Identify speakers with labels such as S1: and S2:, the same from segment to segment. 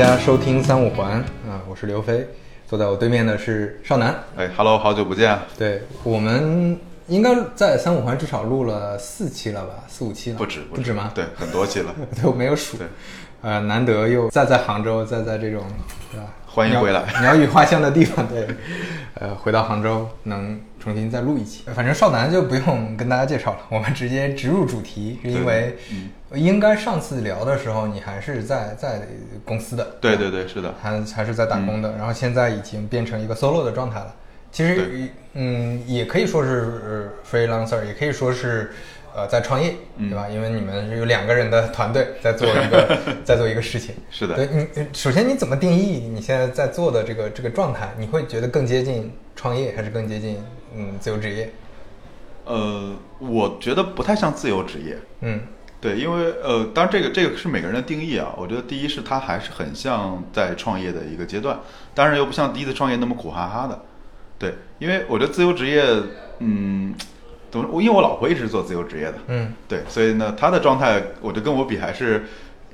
S1: 迎大家收听三五环啊，我是刘飞，坐在我对面的是少南。
S2: 哎，Hello，好久不见。
S1: 对我们应该在三五环至少录了四期了吧，四五期了，
S2: 不止
S1: 不止吗？
S2: 对，很多期了，
S1: 都没有数。
S2: 对，
S1: 呃，难得又再在杭州，再在这种，对吧？
S2: 欢迎回来，
S1: 鸟语花香的地方，对，呃，回到杭州能重新再录一期。反正少南就不用跟大家介绍了，我们直接直入主题，是因为应该上次聊的时候你还是在在公司的，
S2: 对对对，是的，
S1: 还还是在打工的，然后现在已经变成一个 solo 的状态了。其实，嗯，也可以说是 freelancer，也可以说是。呃，在创业，对吧？因为你们有两个人的团队在做一个，在做一个事情。
S2: 是的。
S1: 对你，首先你怎么定义你现在在做的这个这个状态？你会觉得更接近创业，还是更接近嗯自由职业？
S2: 呃，我觉得不太像自由职业。
S1: 嗯，
S2: 对，因为呃，当然这个这个是每个人的定义啊。我觉得第一是他还是很像在创业的一个阶段，当然又不像第一次创业那么苦哈哈的。对，因为我觉得自由职业，嗯。怎么？因为我老婆一直是做自由职业的，
S1: 嗯，
S2: 对，所以呢，她的状态，我觉得跟我比还是，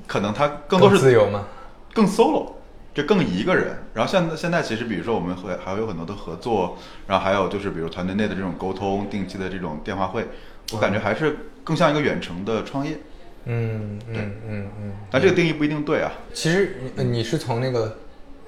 S2: 可能她更多是
S1: 自由吗？
S2: 更 solo，就更一个人。然后现在现在其实，比如说我们会还会有很多的合作，然后还有就是比如团队内的这种沟通，定期的这种电话会，我感觉还是更像一个远程的创业。
S1: 嗯，对，嗯嗯。
S2: 但这个定义不一定对啊。
S1: 其实你你是从那个。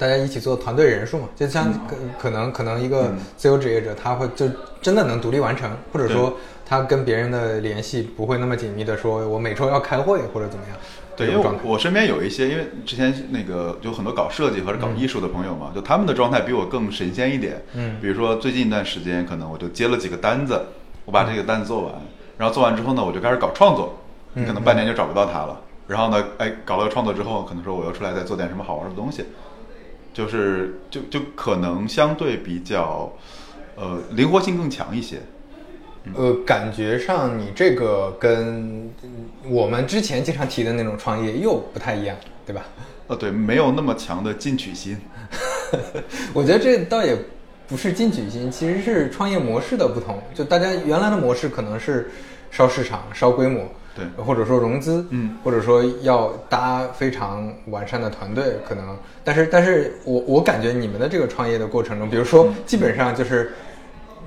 S1: 大家一起做团队人数嘛，就像可可能可能一个自由职业者，他会就真的能独立完成，或者说他跟别人的联系不会那么紧密的，说我每周要开会或者怎么样。
S2: 对，因为我身边有一些，因为之前那个有很多搞设计或者搞艺术的朋友嘛，就他们的状态比我更神仙一点。
S1: 嗯，
S2: 比如说最近一段时间，可能我就接了几个单子，我把这个单子做完，然后做完之后呢，我就开始搞创作，你可能半年就找不到他了。然后呢，哎，搞了创作之后，可能说我又出来再做点什么好玩的东西。就是就就可能相对比较，呃，灵活性更强一些。
S1: 呃，感觉上你这个跟我们之前经常提的那种创业又不太一样，对吧？
S2: 呃，对，没有那么强的进取心。
S1: 我觉得这倒也不是进取心，其实是创业模式的不同。就大家原来的模式可能是烧市场、烧规模。
S2: 对，
S1: 或者说融资，
S2: 嗯，
S1: 或者说要搭非常完善的团队，可能，但是，但是我我感觉你们的这个创业的过程中，比如说，基本上就是，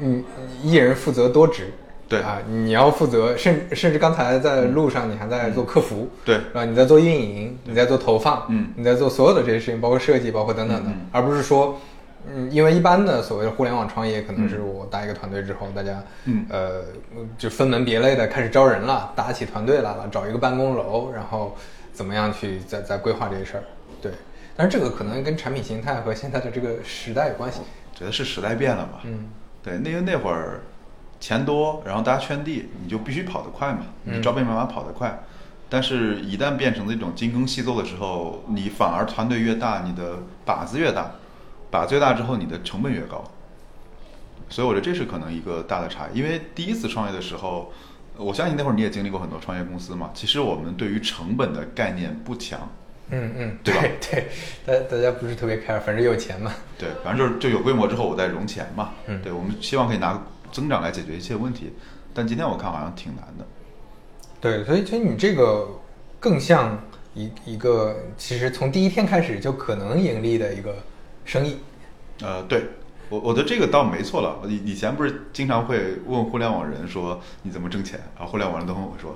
S1: 嗯，一人负责多职，
S2: 对
S1: 啊，你要负责，甚甚至刚才在路上你还在做客服，
S2: 对，
S1: 啊，你在做运营，你在做投放，
S2: 嗯，
S1: 你在做所有的这些事情，包括设计，包括等等的，而不是说。嗯，因为一般的所谓的互联网创业，可能是我搭一个团队之后，大家，
S2: 嗯，
S1: 呃，就分门别类的开始招人了，搭起团队来了，找一个办公楼，然后怎么样去再再规划这些事儿，对。但是这个可能跟产品形态和现在的这个时代有关系。
S2: 觉得是时代变了嘛？
S1: 嗯，
S2: 对，因为那会儿钱多，然后大家圈地，你就必须跑得快嘛，你招兵买马跑得快。但是，一旦变成那种精耕细作的时候，你反而团队越大，你的靶子越大。把最大之后，你的成本越高，所以我觉得这是可能一个大的差异。因为第一次创业的时候，我相信那会儿你也经历过很多创业公司嘛。其实我们对于成本的概念不强，
S1: 嗯嗯，
S2: 对吧？
S1: 对，大大家不是特别 care，反正有钱嘛。
S2: 对，反正就是就有规模之后，我再融钱嘛。
S1: 嗯，
S2: 对，我们希望可以拿增长来解决一切问题。但今天我看好像挺难的。
S1: 对，所以其实你这个更像一一个，其实从第一天开始就可能盈利的一个。生意，
S2: 呃，对我我觉得这个倒没错了。以以前不是经常会问互联网人说你怎么挣钱，然后互联网人都跟我说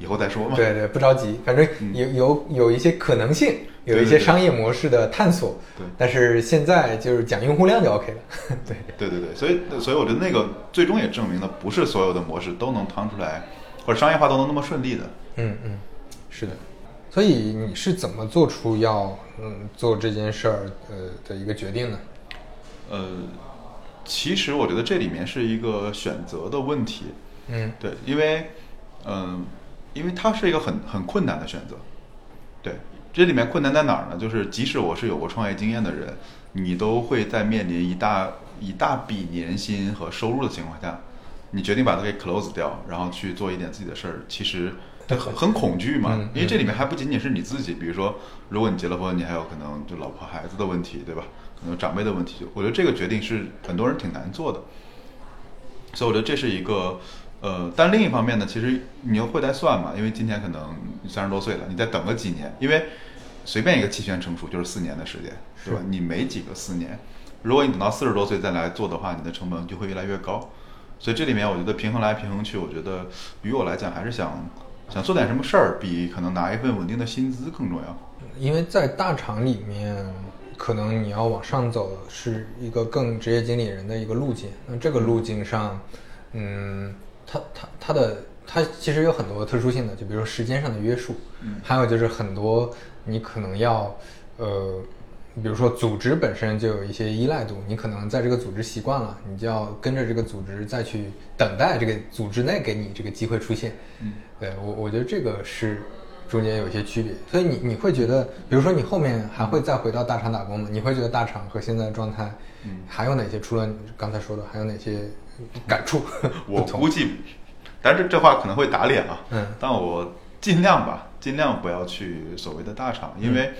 S2: 以后再说嘛。
S1: 对对，不着急，反正有有有一些可能性，有一些商业模式的探索。
S2: 对，
S1: 但是现在就是讲用户量就 OK 了。对
S2: 对对对，所以所以我觉得那个最终也证明了，不是所有的模式都能趟出来，或者商业化都能那么顺利的。
S1: 嗯嗯，是的。所以你是怎么做出要嗯做这件事儿呃的一个决定呢？
S2: 呃，其实我觉得这里面是一个选择的问题。
S1: 嗯，
S2: 对，因为嗯，因为它是一个很很困难的选择。对，这里面困难在哪儿呢？就是即使我是有过创业经验的人，你都会在面临一大一大笔年薪和收入的情况下，你决定把它给 close 掉，然后去做一点自己的事儿，其实。很很恐惧嘛，因为这里面还不仅仅是你自己，比如说，如果你结了婚，你还有可能就老婆孩子的问题，对吧？可能长辈的问题，我觉得这个决定是很多人挺难做的。所以我觉得这是一个，呃，但另一方面呢，其实你又会在算嘛，因为今年可能三十多岁了，你再等个几年，因为随便一个期权成熟就是四年的时间，对吧？你没几个四年，如果你等到四十多岁再来做的话，你的成本就会越来越高。所以这里面我觉得平衡来平衡去，我觉得于我来讲还是想想做点什么事儿，比可能拿一份稳定的薪资更重要。
S1: 因为在大厂里面，可能你要往上走是一个更职业经理人的一个路径。那这个路径上，嗯，它它它的它其实有很多特殊性的，就比如说时间上的约束，
S2: 嗯
S1: 还有就是很多你可能要呃。比如说，组织本身就有一些依赖度，你可能在这个组织习惯了，你就要跟着这个组织再去等待这个组织内给你这个机会出现。
S2: 嗯，
S1: 对我，我觉得这个是中间有一些区别。所以你你会觉得，比如说你后面还会再回到大厂打工吗？你会觉得大厂和现在的状态，
S2: 嗯，
S1: 还有哪些？除了你刚才说的，还有哪些感触？
S2: 我估计，但是这话可能会打脸啊。
S1: 嗯
S2: 但我尽量吧，尽量不要去所谓的大厂，因为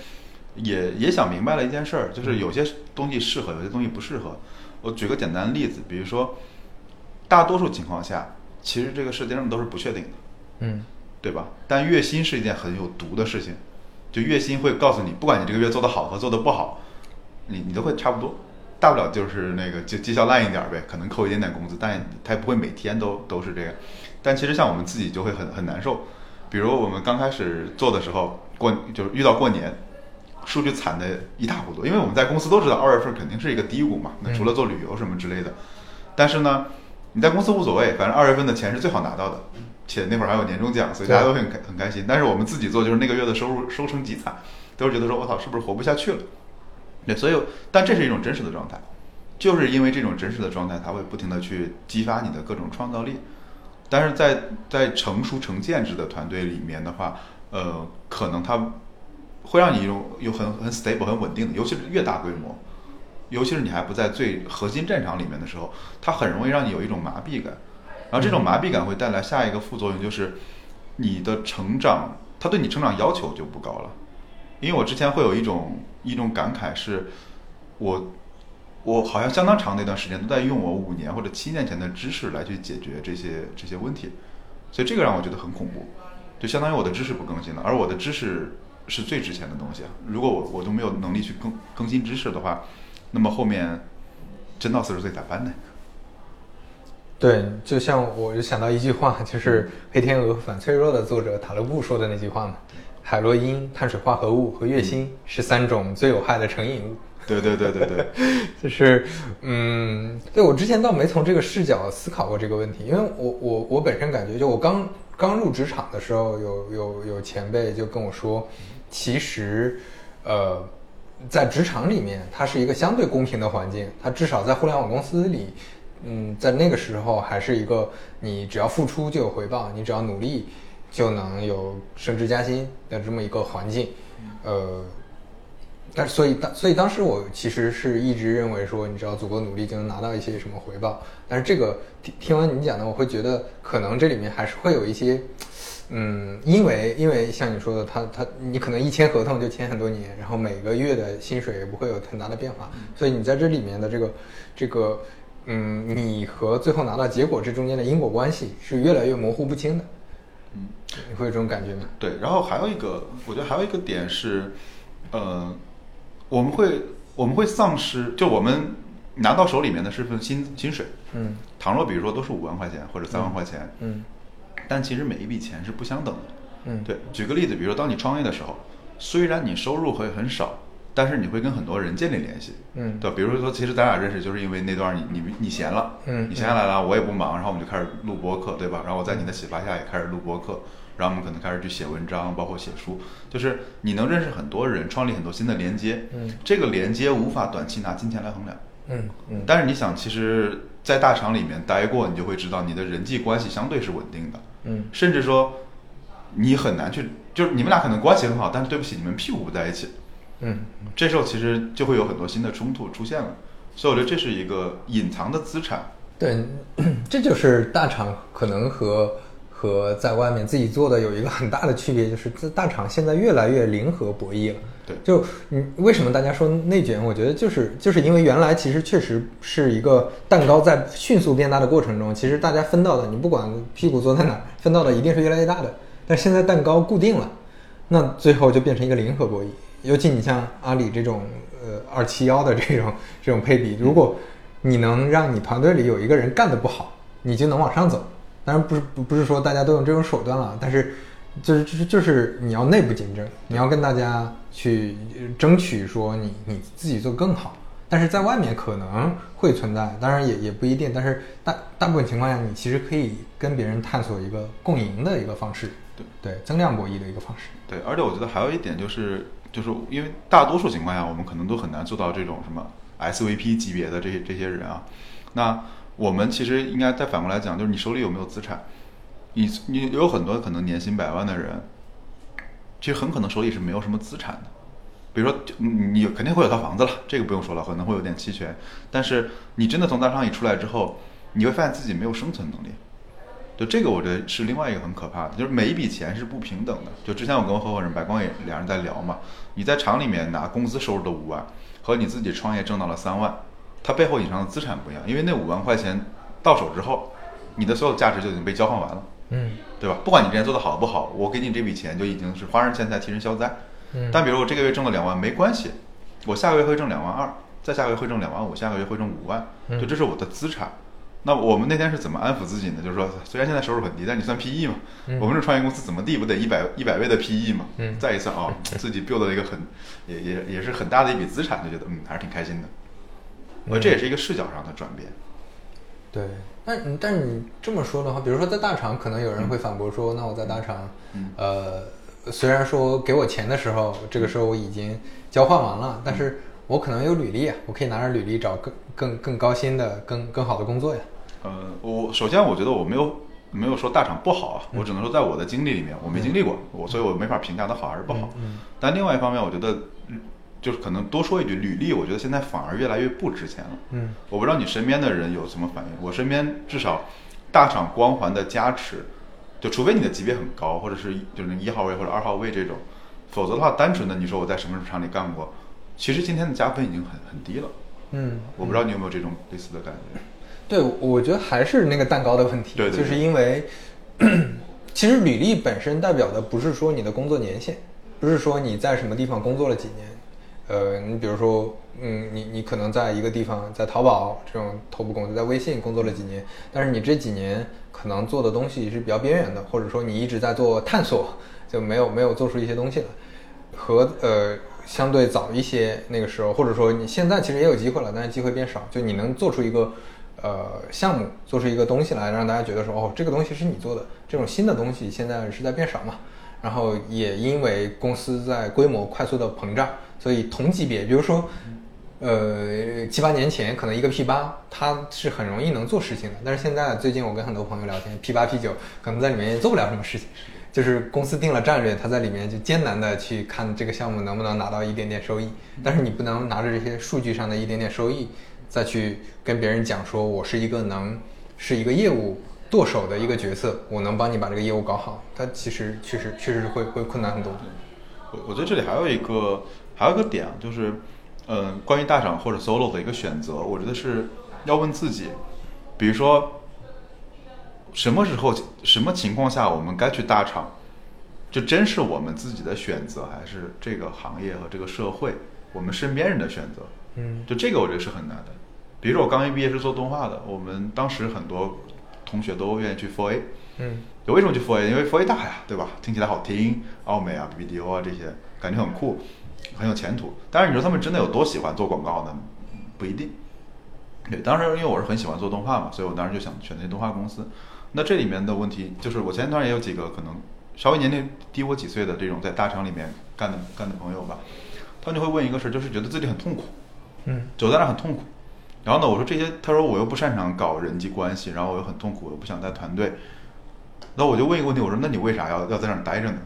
S2: 也也想明白了一件事儿，就是有些东西适合，有些东西不适合。我举个简单的例子，比如说，大多数情况下，其实这个世界上都是不确定的，
S1: 嗯。
S2: 对吧？但月薪是一件很有毒的事情，就月薪会告诉你，不管你这个月做得好和做得不好，你你都会差不多，大不了就是那个绩绩效烂一点儿呗，可能扣一点点工资，但他也不会每天都都是这样。但其实像我们自己就会很很难受，比如我们刚开始做的时候，过就是遇到过年，数据惨的一塌糊涂，因为我们在公司都知道二月份肯定是一个低谷嘛，那除了做旅游什么之类的，但是呢，你在公司无所谓，反正二月份的钱是最好拿到的，且那会儿还有年终奖，所以大家都很开很开心。但是我们自己做，就是那个月的收入收成极惨，都是觉得说我操，是不是活不下去了？对，所以但这是一种真实的状态，就是因为这种真实的状态，它会不停的去激发你的各种创造力。但是在在成熟成建制的团队里面的话，呃，可能它会让你有有很很 stable 很稳定的，尤其是越大规模，尤其是你还不在最核心战场里面的时候，它很容易让你有一种麻痹感，然后这种麻痹感会带来下一个副作用，就是你的成长，它对你成长要求就不高了。因为我之前会有一种一种感慨是，我我好像相当长的一段时间都在用我五年或者七年前的知识来去解决这些这些问题，所以这个让我觉得很恐怖，就相当于我的知识不更新了，而我的知识是最值钱的东西啊。如果我我都没有能力去更更新知识的话，那么后面真到四十岁咋办呢？
S1: 对，就像我就想到一句话，就是《黑天鹅反脆弱》的作者塔勒布说的那句话嘛：海洛因、碳水化合物和月薪是三种最有害的成瘾物。
S2: 对对对对对，
S1: 就是，嗯，对我之前倒没从这个视角思考过这个问题，因为我我我本身感觉，就我刚刚入职场的时候，有有有前辈就跟我说，其实，呃，在职场里面，它是一个相对公平的环境，它至少在互联网公司里，嗯，在那个时候还是一个你只要付出就有回报，你只要努力就能有升职加薪的这么一个环境，呃。但是，所以当所以当时我其实是一直认为说，你只要足够努力就能拿到一些什么回报。但是这个听听完你讲的，我会觉得可能这里面还是会有一些，嗯，因为因为像你说的，他他你可能一签合同就签很多年，然后每个月的薪水也不会有很大的变化，所以你在这里面的这个这个，嗯，你和最后拿到结果这中间的因果关系是越来越模糊不清的。
S2: 嗯，
S1: 你会有这种感觉吗？
S2: 对，然后还有一个，我觉得还有一个点是，呃。我们会我们会丧失，就我们拿到手里面的是份薪薪水，
S1: 嗯，
S2: 倘若比如说都是五万块钱或者三万块钱，
S1: 嗯，
S2: 但其实每一笔钱是不相等的，
S1: 嗯，
S2: 对。举个例子，比如说当你创业的时候，虽然你收入会很少，但是你会跟很多人建立联系，
S1: 嗯，
S2: 对。比如说，其实咱俩认识就是因为那段你你你闲了，
S1: 嗯，
S2: 你闲下来了，我也不忙，然后我们就开始录播客，对吧？然后我在你的启发下也开始录播客。然后我们可能开始去写文章，包括写书，就是你能认识很多人，创立很多新的连接。
S1: 嗯，
S2: 这个连接无法短期拿金钱来衡量。
S1: 嗯嗯。
S2: 但是你想，其实，在大厂里面待过，你就会知道，你的人际关系相对是稳定的。
S1: 嗯。
S2: 甚至说，你很难去，就是你们俩可能关系很好，但是对不起，你们屁股不在一起。
S1: 嗯。
S2: 这时候其实就会有很多新的冲突出现了，所以我觉得这是一个隐藏的资产。
S1: 对，这就是大厂可能和。和在外面自己做的有一个很大的区别，就是这大厂现在越来越零和博弈了。
S2: 对，
S1: 就你为什么大家说内卷？我觉得就是就是因为原来其实确实是一个蛋糕在迅速变大的过程中，其实大家分到的，你不管屁股坐在哪，分到的一定是越来越大的。但现在蛋糕固定了，那最后就变成一个零和博弈。尤其你像阿里这种呃二七幺的这种这种配比，如果你能让你团队里有一个人干得不好，你就能往上走。当然不是不不是说大家都用这种手段了，但是就是就是就是你要内部竞争，你要跟大家去争取说你你自己做更好。但是在外面可能会存在，当然也也不一定。但是大大部分情况下，你其实可以跟别人探索一个共赢的一个方式，
S2: 对
S1: 对，增量博弈的一个方式。
S2: 对，而且我觉得还有一点就是，就是因为大多数情况下，我们可能都很难做到这种什么 SVP 级别的这些这些人啊。那我们其实应该再反过来讲，就是你手里有没有资产？你你有很多可能年薪百万的人，其实很可能手里是没有什么资产的。比如说，你肯定会有套房子了，这个不用说了，可能会有点期权。但是你真的从大商一出来之后，你会发现自己没有生存能力。就这个，我觉得是另外一个很可怕的，就是每一笔钱是不平等的。就之前我跟我合伙人白光也两人在聊嘛，你在厂里面拿工资收入的五万，和你自己创业挣到了三万，它背后隐藏的资产不一样。因为那五万块钱到手之后，你的所有价值就已经被交换完了，
S1: 嗯，
S2: 对吧？不管你之前做的好不好，我给你这笔钱就已经是花人钱财替人消灾。但比如我这个月挣了两万，没关系，我下个月会挣两万二，再下个月会挣两万五，下个月会挣五万，就这是我的资产。那我们那天是怎么安抚自己呢？就是说，虽然现在收入很低，但你算 PE 嘛？我们这创业公司怎么地不得一百一百倍的 PE 嘛？嗯再一次啊，自己 build 了一个很也也也是很大的一笔资产，就觉得嗯还是挺开心的。我这也是一个视角上的转变。
S1: 对，但但你这么说的话，比如说在大厂，可能有人会反驳说，那我在大厂，呃。虽然说给我钱的时候，这个时候我已经交换完了，但是我可能有履历啊，我可以拿着履历找更更更高薪的、更更好的工作呀。
S2: 呃，我首先我觉得我没有没有说大厂不好啊，我只能说在我的经历里面，我没经历过，我所以我没法评价它好还是不好。但另外一方面，我觉得就是可能多说一句，履历我觉得现在反而越来越不值钱了。
S1: 嗯，
S2: 我不知道你身边的人有什么反应，我身边至少大厂光环的加持。就除非你的级别很高，或者是就是一号位或者二号位这种，否则的话，单纯的你说我在什么厂里干过，其实今天的加分已经很很低了。
S1: 嗯，
S2: 我不知道你有没有这种类似的感觉。
S1: 对，我觉得还是那个蛋糕的问题。
S2: 对，
S1: 就是因为 其实履历本身代表的不是说你的工作年限，不是说你在什么地方工作了几年。呃，你比如说，嗯，你你可能在一个地方，在淘宝这种头部公司，在微信工作了几年，但是你这几年可能做的东西是比较边缘的，或者说你一直在做探索，就没有没有做出一些东西来，和呃相对早一些那个时候，或者说你现在其实也有机会了，但是机会变少，就你能做出一个呃项目，做出一个东西来，让大家觉得说，哦，这个东西是你做的，这种新的东西现在是在变少嘛，然后也因为公司在规模快速的膨胀。所以同级别，比如说，呃，七八年前可能一个 P 八，它是很容易能做事情的。但是现在，最近我跟很多朋友聊天，P 八 P 九可能在里面也做不了什么事情。就是公司定了战略，他在里面就艰难的去看这个项目能不能拿到一点点收益。但是你不能拿着这些数据上的一点点收益，再去跟别人讲说，我是一个能是一个业务舵手的一个角色，我能帮你把这个业务搞好。它其实确实确实会会困难很多。
S2: 我我觉得这里还有一个。还有一个点，就是，嗯，关于大厂或者 solo 的一个选择，我觉得是要问自己，比如说，什么时候、什么情况下我们该去大厂，就真是我们自己的选择，还是这个行业和这个社会我们身边人的选择？
S1: 嗯，
S2: 就这个我觉得是很难的。比如说我刚一毕业是做动画的，我们当时很多同学都愿意去 4A，
S1: 嗯，
S2: 就为什么去 4A？因为 4A 大呀，对吧？听起来好听，奥美啊、BBDO 啊这些，感觉很酷。很有前途，但是你说他们真的有多喜欢做广告呢？不一定。对，当时因为我是很喜欢做动画嘛，所以我当时就想选那动画公司。那这里面的问题就是，我前段也有几个可能稍微年龄低我几岁的这种在大厂里面干的干的朋友吧，他们就会问一个事儿，就是觉得自己很痛苦，
S1: 嗯，
S2: 走在那很痛苦。然后呢，我说这些，他说我又不擅长搞人际关系，然后我又很痛苦，我又不想带团队。那我就问一个问题，我说那你为啥要要在那待着呢？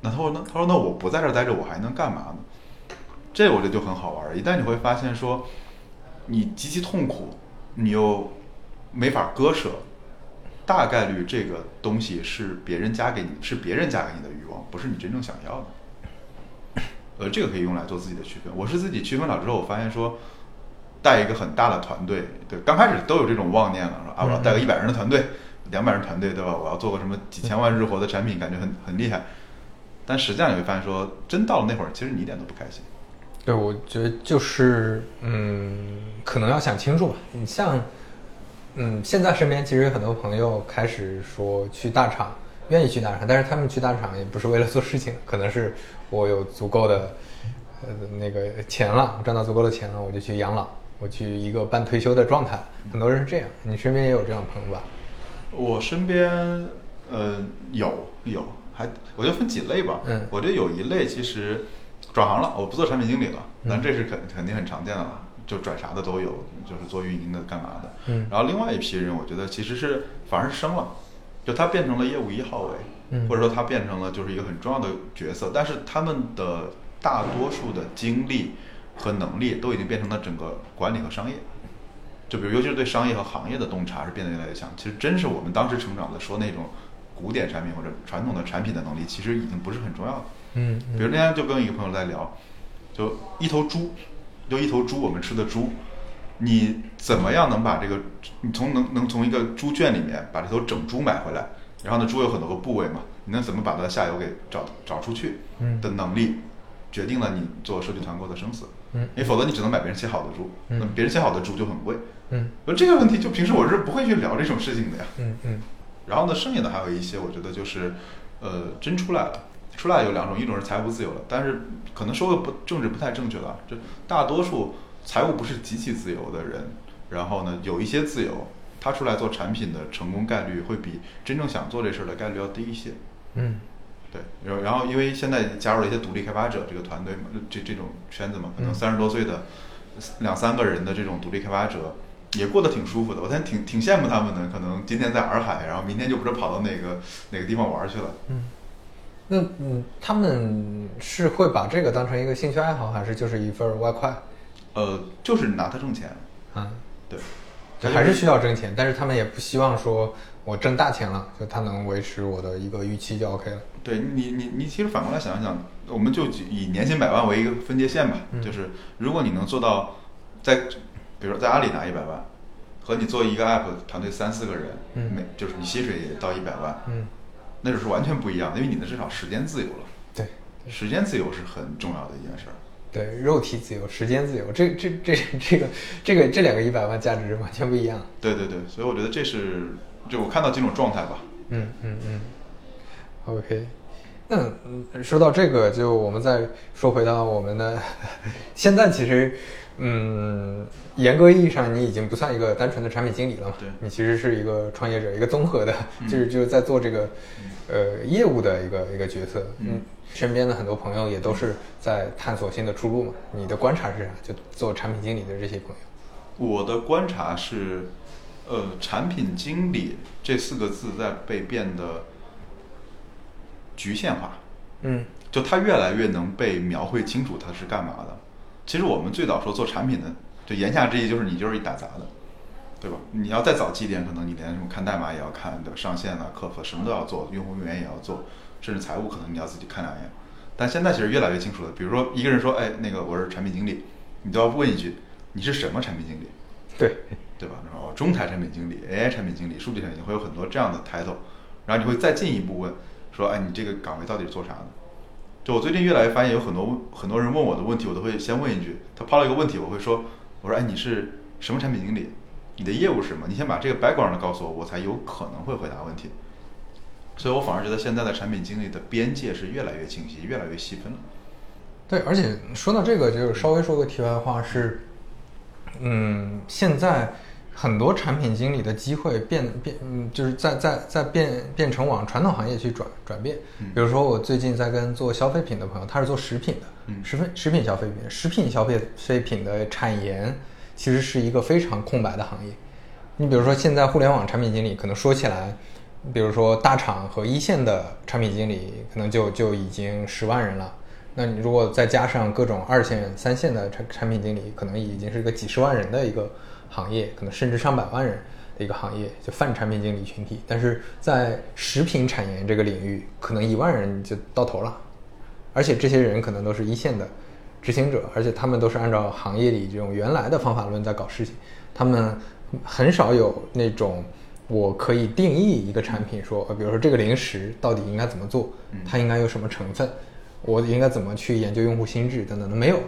S2: 那他说那他说那我不在这待着，我还能干嘛呢？这我觉得就很好玩。一旦你会发现说，你极其痛苦，你又没法割舍，大概率这个东西是别人加给你，是别人加给你的欲望，不是你真正想要的。呃，这个可以用来做自己的区分。我是自己区分了之后，我发现说，带一个很大的团队，对，刚开始都有这种妄念了，说啊，我要带个一百人的团队，两百人团队，对吧？我要做个什么几千万日活的产品，感觉很很厉害。但实际上你会发现说，真到了那会儿，其实你一点都不开心。
S1: 对，我觉得就是嗯，可能要想清楚吧。你像嗯，现在身边其实有很多朋友开始说去大厂，愿意去大厂，但是他们去大厂也不是为了做事情，可能是我有足够的呃那个钱了，赚到足够的钱了，我就去养老，我去一个半退休的状态。很多人是这样，你身边也有这样的朋友吧？
S2: 我身边呃有有，还我觉得分几类吧。
S1: 嗯，
S2: 我觉得有一类其实转行了，我不做产品经理了，但这是肯肯定很常见的了，就转啥的都有，就是做运营的干嘛的。
S1: 嗯，
S2: 然后另外一批人，我觉得其实是反而是升了，就他变成了业务一号位，
S1: 嗯
S2: 或者说他变成了就是一个很重要的角色，但是他们的大多数的精力和能力都已经变成了整个管理和商业。就比如，尤其是对商业和行业的洞察是变得越来越强。其实，真是我们当时成长的说那种古典产品或者传统的产品的能力，其实已经不是很重要了。
S1: 嗯，
S2: 比如那天就跟一个朋友在聊，就一头猪，就一头猪，我们吃的猪，你怎么样能把这个，你从能能从一个猪圈里面把这头整猪买回来，然后呢，猪有很多个部位嘛，你能怎么把它的下游给找找出去
S1: 嗯
S2: 的能力，决定了你做社区团购的生死。
S1: 嗯
S2: 因为否则你只能买别人切好的猪，
S1: 嗯
S2: 那别人切好的猪就很贵。
S1: 嗯
S2: 而这个问题，就平时我是不会去聊这种事情的呀。
S1: 嗯嗯
S2: 然后呢，剩下的还有一些，我觉得就是，呃，真出来了，出来有两种，一种是财务自由了，但是可能说的不政治不太正确了，就大多数财务不是极其自由的人，然后呢，有一些自由，他出来做产品的成功概率会比真正想做这事儿的概率要低一些。
S1: 嗯
S2: 对，然后然后因为现在加入了一些独立开发者这个团队嘛，这这种圈子嘛，可能
S1: 嗯
S2: 三十多岁的两三个人的这种独立开发者也过得挺舒服的，我现在挺挺羡慕他们的。可能今天在洱海，然后明天就不知道跑到哪个 哪个地方玩去了。
S1: 嗯。那嗯，他们是会把这个当成一个兴趣爱好，还是就是一份外快？
S2: 呃，就是拿它挣钱。
S1: 嗯，
S2: 对，
S1: 就还是需要挣钱，但是他们也不希望说我挣大钱了，就他能维持我的一个预期就 OK 了。
S2: 对你，你你其实反过来想一想，我们就以年薪百万为一个分界线吧，
S1: 嗯
S2: 就是如果你能做到在，比如说在阿里拿一百万，和你做一个 app 团队三四个人，
S1: 嗯
S2: 每就是你薪水也到一百万，
S1: 嗯，
S2: 那就是完全不一样的，因为你的至少时间自由了，
S1: 对
S2: 时间自由是很重要的一件事儿。
S1: 对，肉体自由、时间自由，这这这这个这个这两个一百万价值完全不一样。
S2: 对对对，所以我觉得这是就我看到几种状态吧。
S1: 嗯嗯嗯，OK。那嗯说到这个，就我们再说回到我们的 现在，其实嗯，严格意义上你已经不算一个单纯的产品经理了嘛？
S2: 对
S1: 你其实是一个创业者，一个综合的，
S2: 嗯
S1: 就是就是在做这个呃业务的一个一个角色。
S2: 嗯，
S1: 身边的很多朋友也都是在探索新的出路嘛。你的观察是啥？就做产品经理的这些朋友。
S2: 我的观察是，呃，产品经理这四个字在被变得局限化。
S1: 嗯
S2: 就它越来越能被描绘清楚它是干嘛的。其实我们最早说做产品的，就言下之意就是你就是一打杂的，对吧？你要再早期一点，可能你连什么看代码也要看，对吧？上线啊、客服什么都要做，用户运营也要做，甚至财务可能你要自己看两眼。但现在其实越来越清楚了，比如说一个人说，哎，那个我是产品经理，你都要问一句，你是什么产品经理？
S1: 对，
S2: 对吧？然后中台产品经理、AI 产品经理、数据产品经理会有很多这样的 title，然后你会再进一步问说，哎，你这个岗位到底是做啥的？就我最近越来越发现有很多问很多人问我的问题，我都会先问一句，他抛了一个问题，我会说，我说，哎，你是什么产品经理？你的业务是什么？你先把这个 background 告诉我，我才有可能会回答问题。所以我反而觉得现在的产品经理的边界是越来越清晰，越来越细分了。
S1: 对，而且说到这个，就是稍微说个题外话是，嗯，现在很多产品经理的机会变变，嗯，就是在在在变变成往传统行业去转转变。
S2: 嗯
S1: 比如说，我最近在跟做消费品的朋友，他是做食品的，
S2: 嗯
S1: 食品食品消费品，食品消费费品的产研其实是一个非常空白的行业。你比如说，现在互联网产品经理可能说起来，比如说大厂和一线的产品经理，可能就就已经十万人了。那你如果再加上各种二线、三线的产产品经理，可能已经是个几十万人的一个行业，可能甚至上百万人的一个行业，就泛产品经理群体。但是在食品产业这个领域，可能一万人就到头了，而且这些人可能都是一线的执行者，而且他们都是按照行业里这种原来的方法论在搞事情，他们很少有那种我可以定义一个产品，说，呃，比如说这个零食到底应该怎么做，它应该有什么成分，我应该怎么去研究用户心智等等的，没有。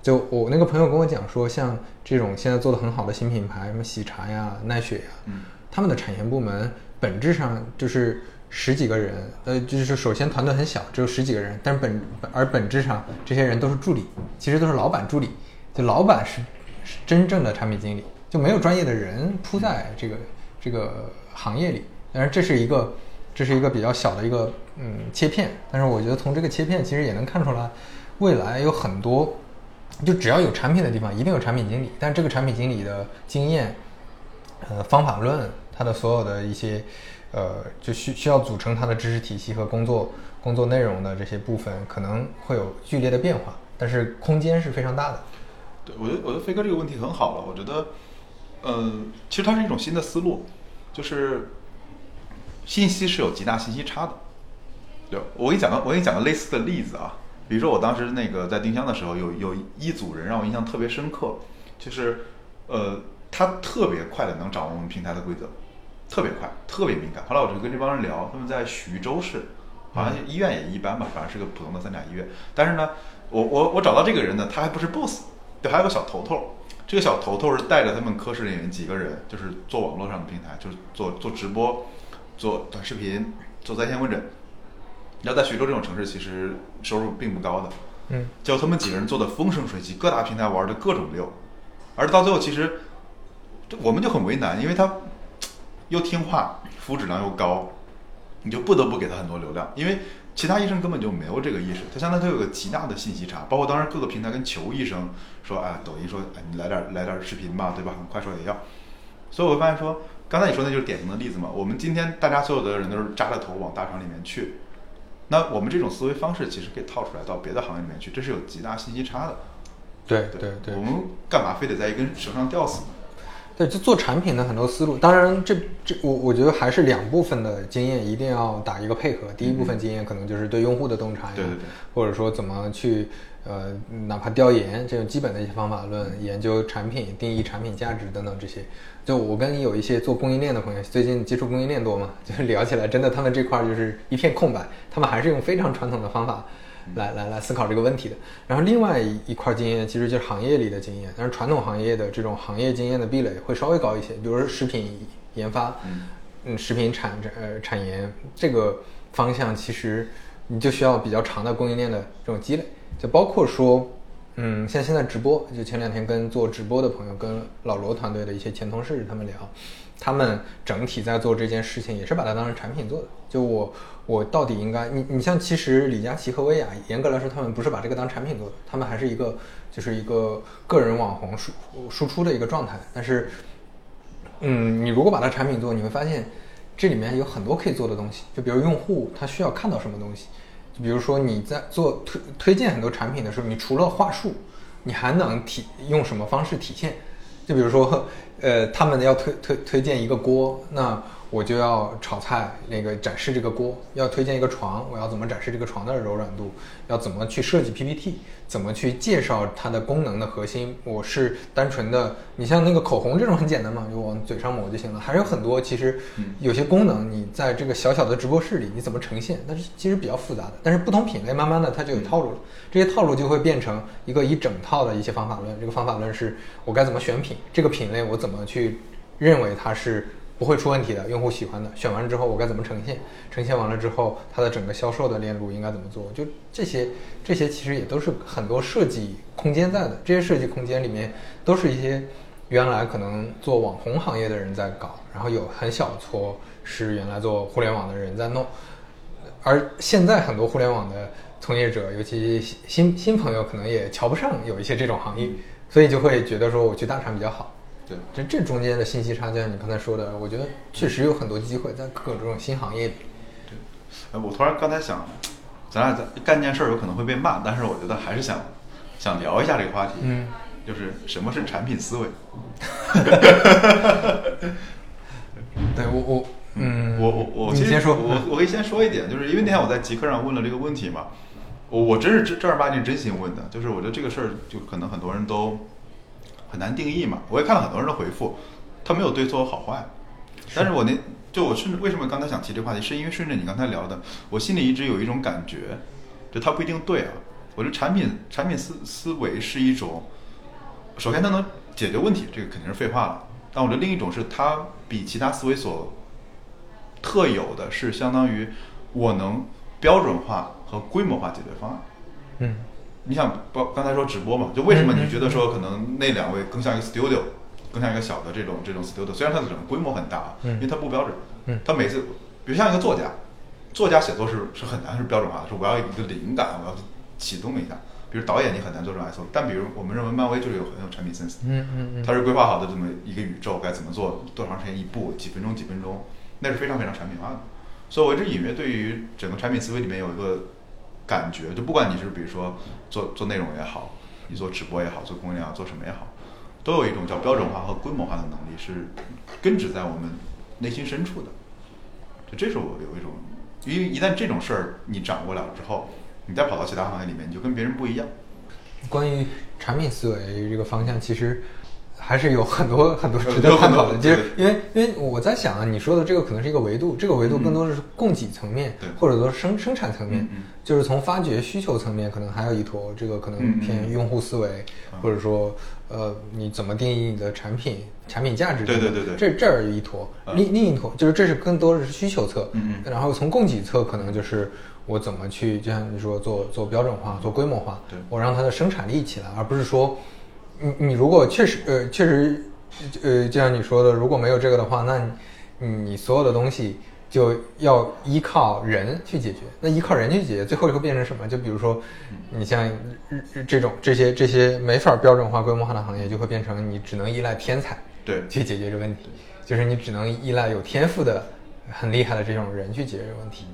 S1: 就我那个朋友跟我讲说，像这种现在做的很好的新品牌，什么喜茶呀、奈雪呀，他们的产研部门本质上就是十几个人，呃，就是首先团队很小，只有十几个人，但是本而本质上这些人都是助理，其实都是老板助理，就老板是是真正的产品经理，就没有专业的人铺在这个这个行业里。当然这是一个这是一个比较小的一个嗯切片，但是我觉得从这个切片其实也能看出来，未来有很多。就只要有产品的地方，一定有产品经理。但这个产品经理的经验、呃方法论，他的所有的一些，呃，就需需要组成他的知识体系和工作工作内容的这些部分，可能会有剧烈的变化，但是空间是非常大的。
S2: 对，我觉得我觉得飞哥这个问题很好了。我觉得，呃，其实它是一种新的思路，就是信息是有极大信息差的。对，我给你讲个我给你讲个类似的例子啊。比如说我当时那个在丁香的时候，有有一组人让我印象特别深刻，就是，呃，他特别快的能掌握我们平台的规则，特别快，特别敏感。后来我就跟这帮人聊，他们在徐州市，好像医院也一般吧，反正是个普通的三甲医院。但是呢，我我我找到这个人呢，他还不是 boss，对，还有个小头头。这个小头头是带着他们科室里面几个人，就是做网络上的平台，就是做做直播、做短视频、做在线问诊。要在徐州这种城市，其实收入并不高的。
S1: 嗯，
S2: 就他们几个人做的风生水起，各大平台玩的各种溜，而到最后，其实我们就很为难，因为他又听话，服务质量又高，你就不得不给他很多流量，因为其他医生根本就没有这个意识，他相当于他有个极大的信息差。包括当时各个平台跟求医生说，哎，抖音说，哎，你来点来点视频吧，对吧？快手也要。所以我会发现说，刚才你说那就是典型的例子嘛。我们今天大家所有的人都是扎着头往大厂里面去。那我们这种思维方式其实可以套出来到别的行业里面去，这是有极大信息差的。
S1: 对对对，
S2: 我们干嘛非得在一根绳上吊死呢？
S1: 对，就做产品的很多思路，当然这这我我觉得还是两部分的经验一定要打一个配合。第一部分经验可能就是对用户的洞察，
S2: 对对对，
S1: 或者说怎么去呃哪怕调研这种基本的一些方法论，研究产品、定义产品价值等等这些。就我跟有一些做供应链的朋友，最近接触供应链多嘛，就是聊起来，真的他们这块就是一片空白，他们还是用非常传统的方法来来来思考这个问题的。然后另外一一块经验其实就是行业里的经验，但是传统行业的这种行业经验的壁垒会稍微高一些，比如说食品研发，嗯，食品产呃产研这个方向，其实你就需要比较长的供应链的这种积累，就包括说。嗯，像现在直播，就前两天跟做直播的朋友，跟老罗团队的一些前同事他们聊，他们整体在做这件事情，也是把它当成产品做的。就我，我到底应该，你你像其实李佳琦和薇娅，严格来说，他们不是把这个当产品做的，他们还是一个就是一个个人网红输输出的一个状态。但是，嗯，你如果把它产品做，你会发现这里面有很多可以做的东西。就比如用户他需要看到什么东西。就比如说你在做推推荐很多产品的时候，你除了话术，你还能体用什么方式体现？就比如说，呃，他们要推推推荐一个锅，那。我就要炒菜，那个展示这个锅，要推荐一个床，我要怎么展示这个床的柔软度？要怎么去设计 PPT？怎么去介绍它的功能的核心？我是单纯的，你像那个口红这种很简单嘛，就往嘴上抹就行了。还有很多其实有些功能，你在这个小小的直播室里你怎么呈现？但是其实比较复杂的。但是不同品类慢慢的它就有套路了，这些套路就会变成一个一整套的一些方法论。这个方法论是我该怎么选品？这个品类我怎么去认为它是？不会出问题的，用户喜欢的，选完之后我该怎么呈现？呈现完了之后，它的整个销售的链路应该怎么做？就这些，这些其实也都是很多设计空间在的。这些设计空间里面，都是一些原来可能做网红行业的人在搞，然后有很小撮是原来做互联网的人在弄，而现在很多互联网的从业者，尤其新新朋友，可能也瞧不上有一些这种行业，所以就会觉得说我去大厂比较好。
S2: 对，
S1: 这这中间的信息差，就像你刚才说的，我觉得确实有很多机会在各种新行业里。
S2: 对，哎，我突然刚才想，咱俩在干件事儿有可能会被骂，但是我觉得还是想想聊一下这个话题。
S1: 嗯，
S2: 就是什么是产品思维？
S1: 对我我嗯，
S2: 我我我
S1: 先说，
S2: 我我可以先说一点，就是因为那天我在极客上问了这个问题嘛，我我真是正正儿八经真心问的，就是我觉得这个事儿就可能很多人都。很难定义嘛，我也看了很多人的回复，他没有对错好坏，但是我那就我顺着为什么刚才想提这个话题，是因为顺着你刚才聊的，我心里一直有一种感觉，就它不一定对啊。我觉得产品产品思思维是一种，首先它能解决问题，这个肯定是废话了。但我觉得另一种是它比其他思维所特有的是，相当于我能标准化和规模化解决方案。
S1: 嗯，
S2: 你想，包刚才说直播嘛，就为什么你觉得说可能那两位更像一个 studio，更像一个小的这种这种 studio？虽然它的整个规模很大，因为它不标准。
S1: 嗯，
S2: 它每次，比如像一个作家，作家写作是是很难是标准化的，是我要一个灵感，我要启动一下。比如导演，你很难做成 SO，但比如我们认为漫威就是有很有产品 sense，
S1: 嗯嗯嗯，
S2: 它是规划好的这么一个宇宙该怎么做，多长时间一步，几分钟几分钟，那是非常非常产品化的。所以我一直隐约对于整个产品思维里面有一个感觉，就不管你是比如说做做内容也好，你做直播也好，做供应链做什么也好，都有一种叫标准化和规模化的能力是根植在我们内心深处的。就这是我有一种，因为一旦这种事儿你掌握了之后。你再跑到其他行业里面，你就跟别人不一样。
S1: 关于产品思维这个方向，其实还是有很多很多值得探讨的。就是因为，因为我在想啊，你说的这个可能是一个维度，这个维度更多是供给层面，或者说生生产层面，就是从发掘需求层面，可能还有一坨，这个可能偏用户思维，或者说呃，你怎么定义你的产品产品价值？
S2: 对对对对，
S1: 这这儿一坨，另另一坨就是这是更多的是需求侧，然后从供给侧可能就是。我怎么去，就像你说做做标准化、做规模化，我让它的生产力起来，而不是说，你你如果确实呃确实，呃就像你说的，如果没有这个的话，那你你所有的东西就要依靠人去解决。那依靠人去解决，最后会变成什么？就比如说，你像这种这些这些没法标准化、规模化的行业，就会变成你只能依赖天才
S2: 对
S1: 去解决这个问题，就是你只能依赖有天赋的、很厉害的这种人去解决这个问题。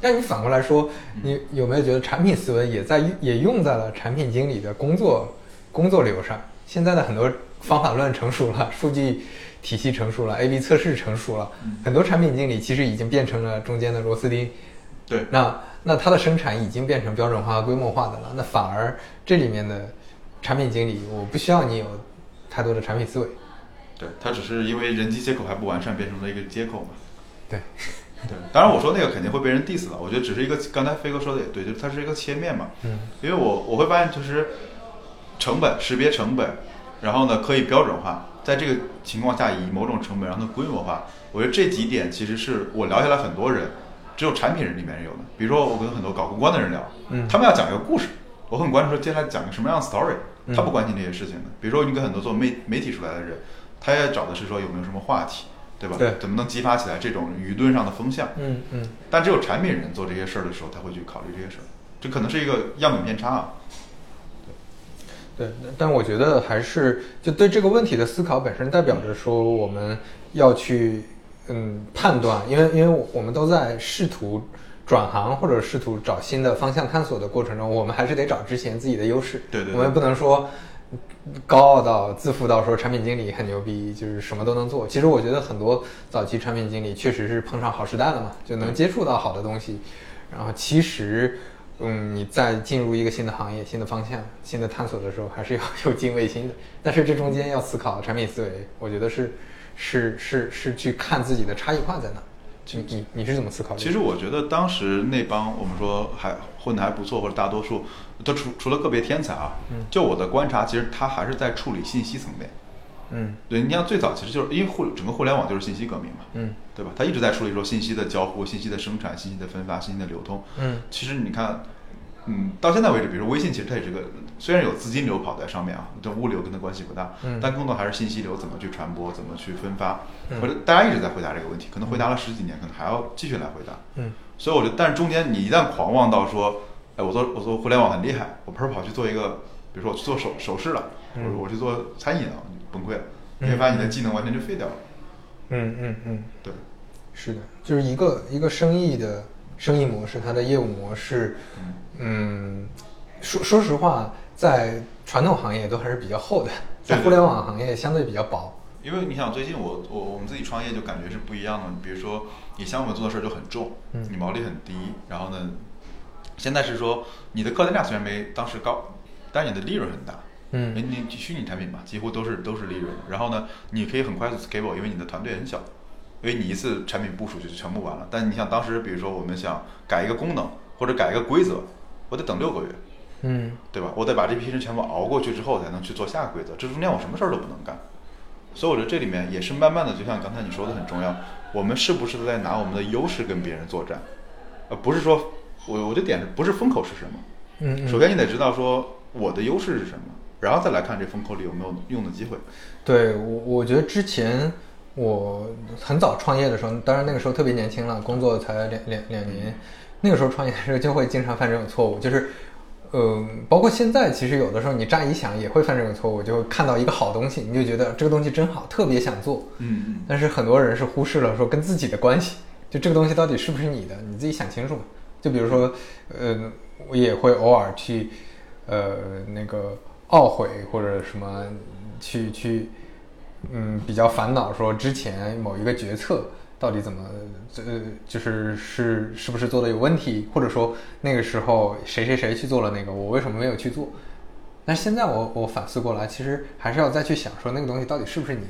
S1: 但你反过来说，你有没有觉得产品思维也在也用在了产品经理的工作工作流上？现在的很多方法论成熟了，数据体系成熟了，A/B 测试成熟了，很多产品经理其实已经变成了中间的螺丝钉。
S2: 对，
S1: 那那它的生产已经变成标准化、规模化的了。那反而这里面的产品经理，我不需要你有太多的产品思维。
S2: 对，它只是因为人机接口还不完善，变成了一个接口嘛。
S1: 对。
S2: 对，当然我说那个肯定会被人 diss 了。我觉得只是一个，刚才飞哥说的也对，就是它是一个切面嘛。
S1: 嗯。
S2: 因为我我会发现，就是成本识别成本，然后呢可以标准化，在这个情况下以某种成本让它规模化。我觉得这几点其实是我聊下来很多人，只有产品人里面有的。比如说我跟很多搞公关的人聊，
S1: 嗯，
S2: 他们要讲一个故事，我很关注说接下来讲个什么样的 story，他不关心这些事情的。比如说你跟很多做媒媒体出来的人，他要找的是说有没有什么话题。对吧？
S1: 对，
S2: 怎么能激发起来这种舆论上的风向？
S1: 嗯嗯。
S2: 但只有产品人做这些事儿的时候，他会去考虑这些事儿，这可能是一个样本偏差啊。
S1: 对。但我觉得还是就对这个问题的思考本身，代表着说我们要去嗯判断，因为因为我们都在试图转行或者试图找新的方向探索的过程中，我们还是得找之前自己的优势。
S2: 对对。
S1: 我们不能说。高傲到自负到说产品经理很牛逼，就是什么都能做。其实我觉得很多早期产品经理确实是碰上好时代了嘛，就能接触到好的东西。然后其实，嗯，你在进入一个新的行业、新的方向、新的探索的时候，还是要 有敬畏心的。但是这中间要思考产品思维，我觉得是是是是去看自己的差异化在哪。你你你是怎么思考的？
S2: 其实我觉得当时那帮我们说还混的还不错，或者大多数都除除了个别天才啊，就我的观察，其实他还是在处理信息层面。
S1: 嗯，
S2: 对，你像最早其实就是因为互整个互联网就是信息革命嘛，
S1: 嗯，
S2: 对吧？他一直在处理说信息的交互、信息的生产、信息的分发、信息的流通。
S1: 嗯，
S2: 其实你看。嗯，到现在为止，比如说微信，其实它也是个虽然有资金流跑在上面啊，这物流跟它关系不大，
S1: 嗯，
S2: 但更多还是信息流怎么去传播，怎么去分发，
S1: 嗯，
S2: 或者大家一直在回答这个问题，可能回答了十几年，可能还要继续来回答，
S1: 嗯，
S2: 所以我觉得，但是中间你一旦狂妄到说，哎，我做我做互联网很厉害，我跑跑去做一个，比如说我去做首首饰了，或者我去做餐饮了，崩溃了，你会发现你的技能完全就废掉了，
S1: 嗯嗯嗯，
S2: 对，
S1: 是的，就是一个一个生意的生意模式，它的业务模式，嗯。说说实话，在传统行业都还是比较厚的，在互联网行业相对比较薄。
S2: 因为你想，最近我我我们自己创业就感觉是不一样的。比如说，你项目做的事儿就很重，你毛利很低。然后呢，现在是说你的客单价虽然没当时高，但你的利润很大。
S1: 嗯，
S2: 你虚拟产品嘛，几乎都是都是利润。然后呢，你可以很快速 scale，因为你的团队很小。因为你一次产品部署就全部完了。但你像当时，比如说我们想改一个功能或者改一个规则，我得等六个月，
S1: 嗯，
S2: 对吧？我得把这批人全部熬过去之后，才能去做下个规则。这中间我什么事儿都不能干。所以我觉得这里面也是慢慢的，就像刚才你说的很重要，我们是不是在拿我们的优势跟别人作战？呃，不是说我我的点是不是风口是什么？
S1: 嗯，
S2: 首先你得知道说我的优势是什么，然后再来看这风口里有没有用的机会。
S1: 对我，我觉得之前我很早创业的时候，当然那个时候特别年轻了，工作才两两两年，那个时候创业的时候就会经常犯这种错误，就是。呃，包括现在，其实有的时候你乍一想也会犯这种错误，就看到一个好东西，你就觉得这个东西真好，特别想做。
S2: 嗯嗯。
S1: 但是很多人是忽视了说跟自己的关系，就这个东西到底是不是你的，你自己想清楚嘛。就比如说，呃，我也会偶尔去，呃，那个懊悔或者什么，去去，嗯，比较烦恼说之前某一个决策。到底怎么，呃，就是是是不是做的有问题，或者说那个时候谁谁谁去做了那个，我为什么没有去做？但是现在我我反思过来，其实还是要再去想说那个东西到底是不是你的。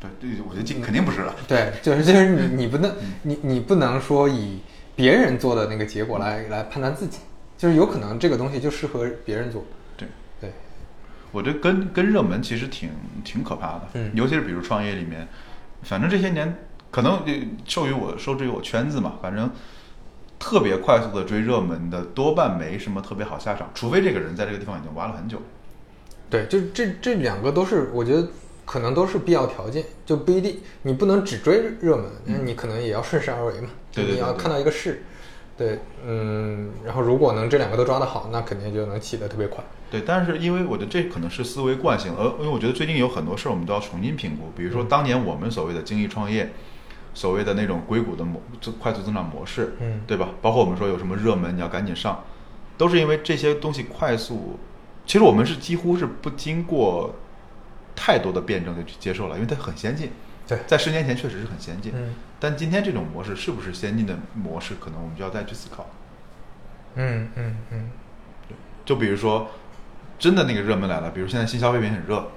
S2: 对对，我觉得肯定不是了。
S1: 对，就是就是你你不能你你不能说以别人做的那个结果来来判断自己，就是有可能这个东西就适合别人做。
S2: 对
S1: 对，
S2: 我觉得跟跟热门其实挺挺可怕的，
S1: 嗯，
S2: 尤其是比如创业里面，反正这些年。可能受于我受制于我圈子嘛，反正特别快速的追热门的多半没什么特别好下场，除非这个人在这个地方已经挖了很久。
S1: 对，就这这两个都是我觉得可能都是必要条件，就不一定你不能只追热门，那你可能也要顺势而为嘛，对
S2: 你
S1: 要看到一个势。对，嗯，然后如果能这两个都抓得好，那肯定就能起得特别快。
S2: 对，但是因为我的这可能是思维惯性，而因为我觉得最近有很多事儿我们都要重新评估，比如说当年我们所谓的精益创业。所谓的那种硅谷的模快速增长模式，
S1: 嗯，
S2: 对吧？包括我们说有什么热门，你要赶紧上，都是因为这些东西快速。其实我们是几乎是不经过太多的辩证就去接受了，因为它很先进。
S1: 对，
S2: 在十年前确实是很先进。
S1: 嗯，
S2: 但今天这种模式是不是先进的模式，可能我们就要再去思考。
S1: 嗯嗯嗯，
S2: 对，就比如说，真的那个热门来了，比如现在新消费品很热。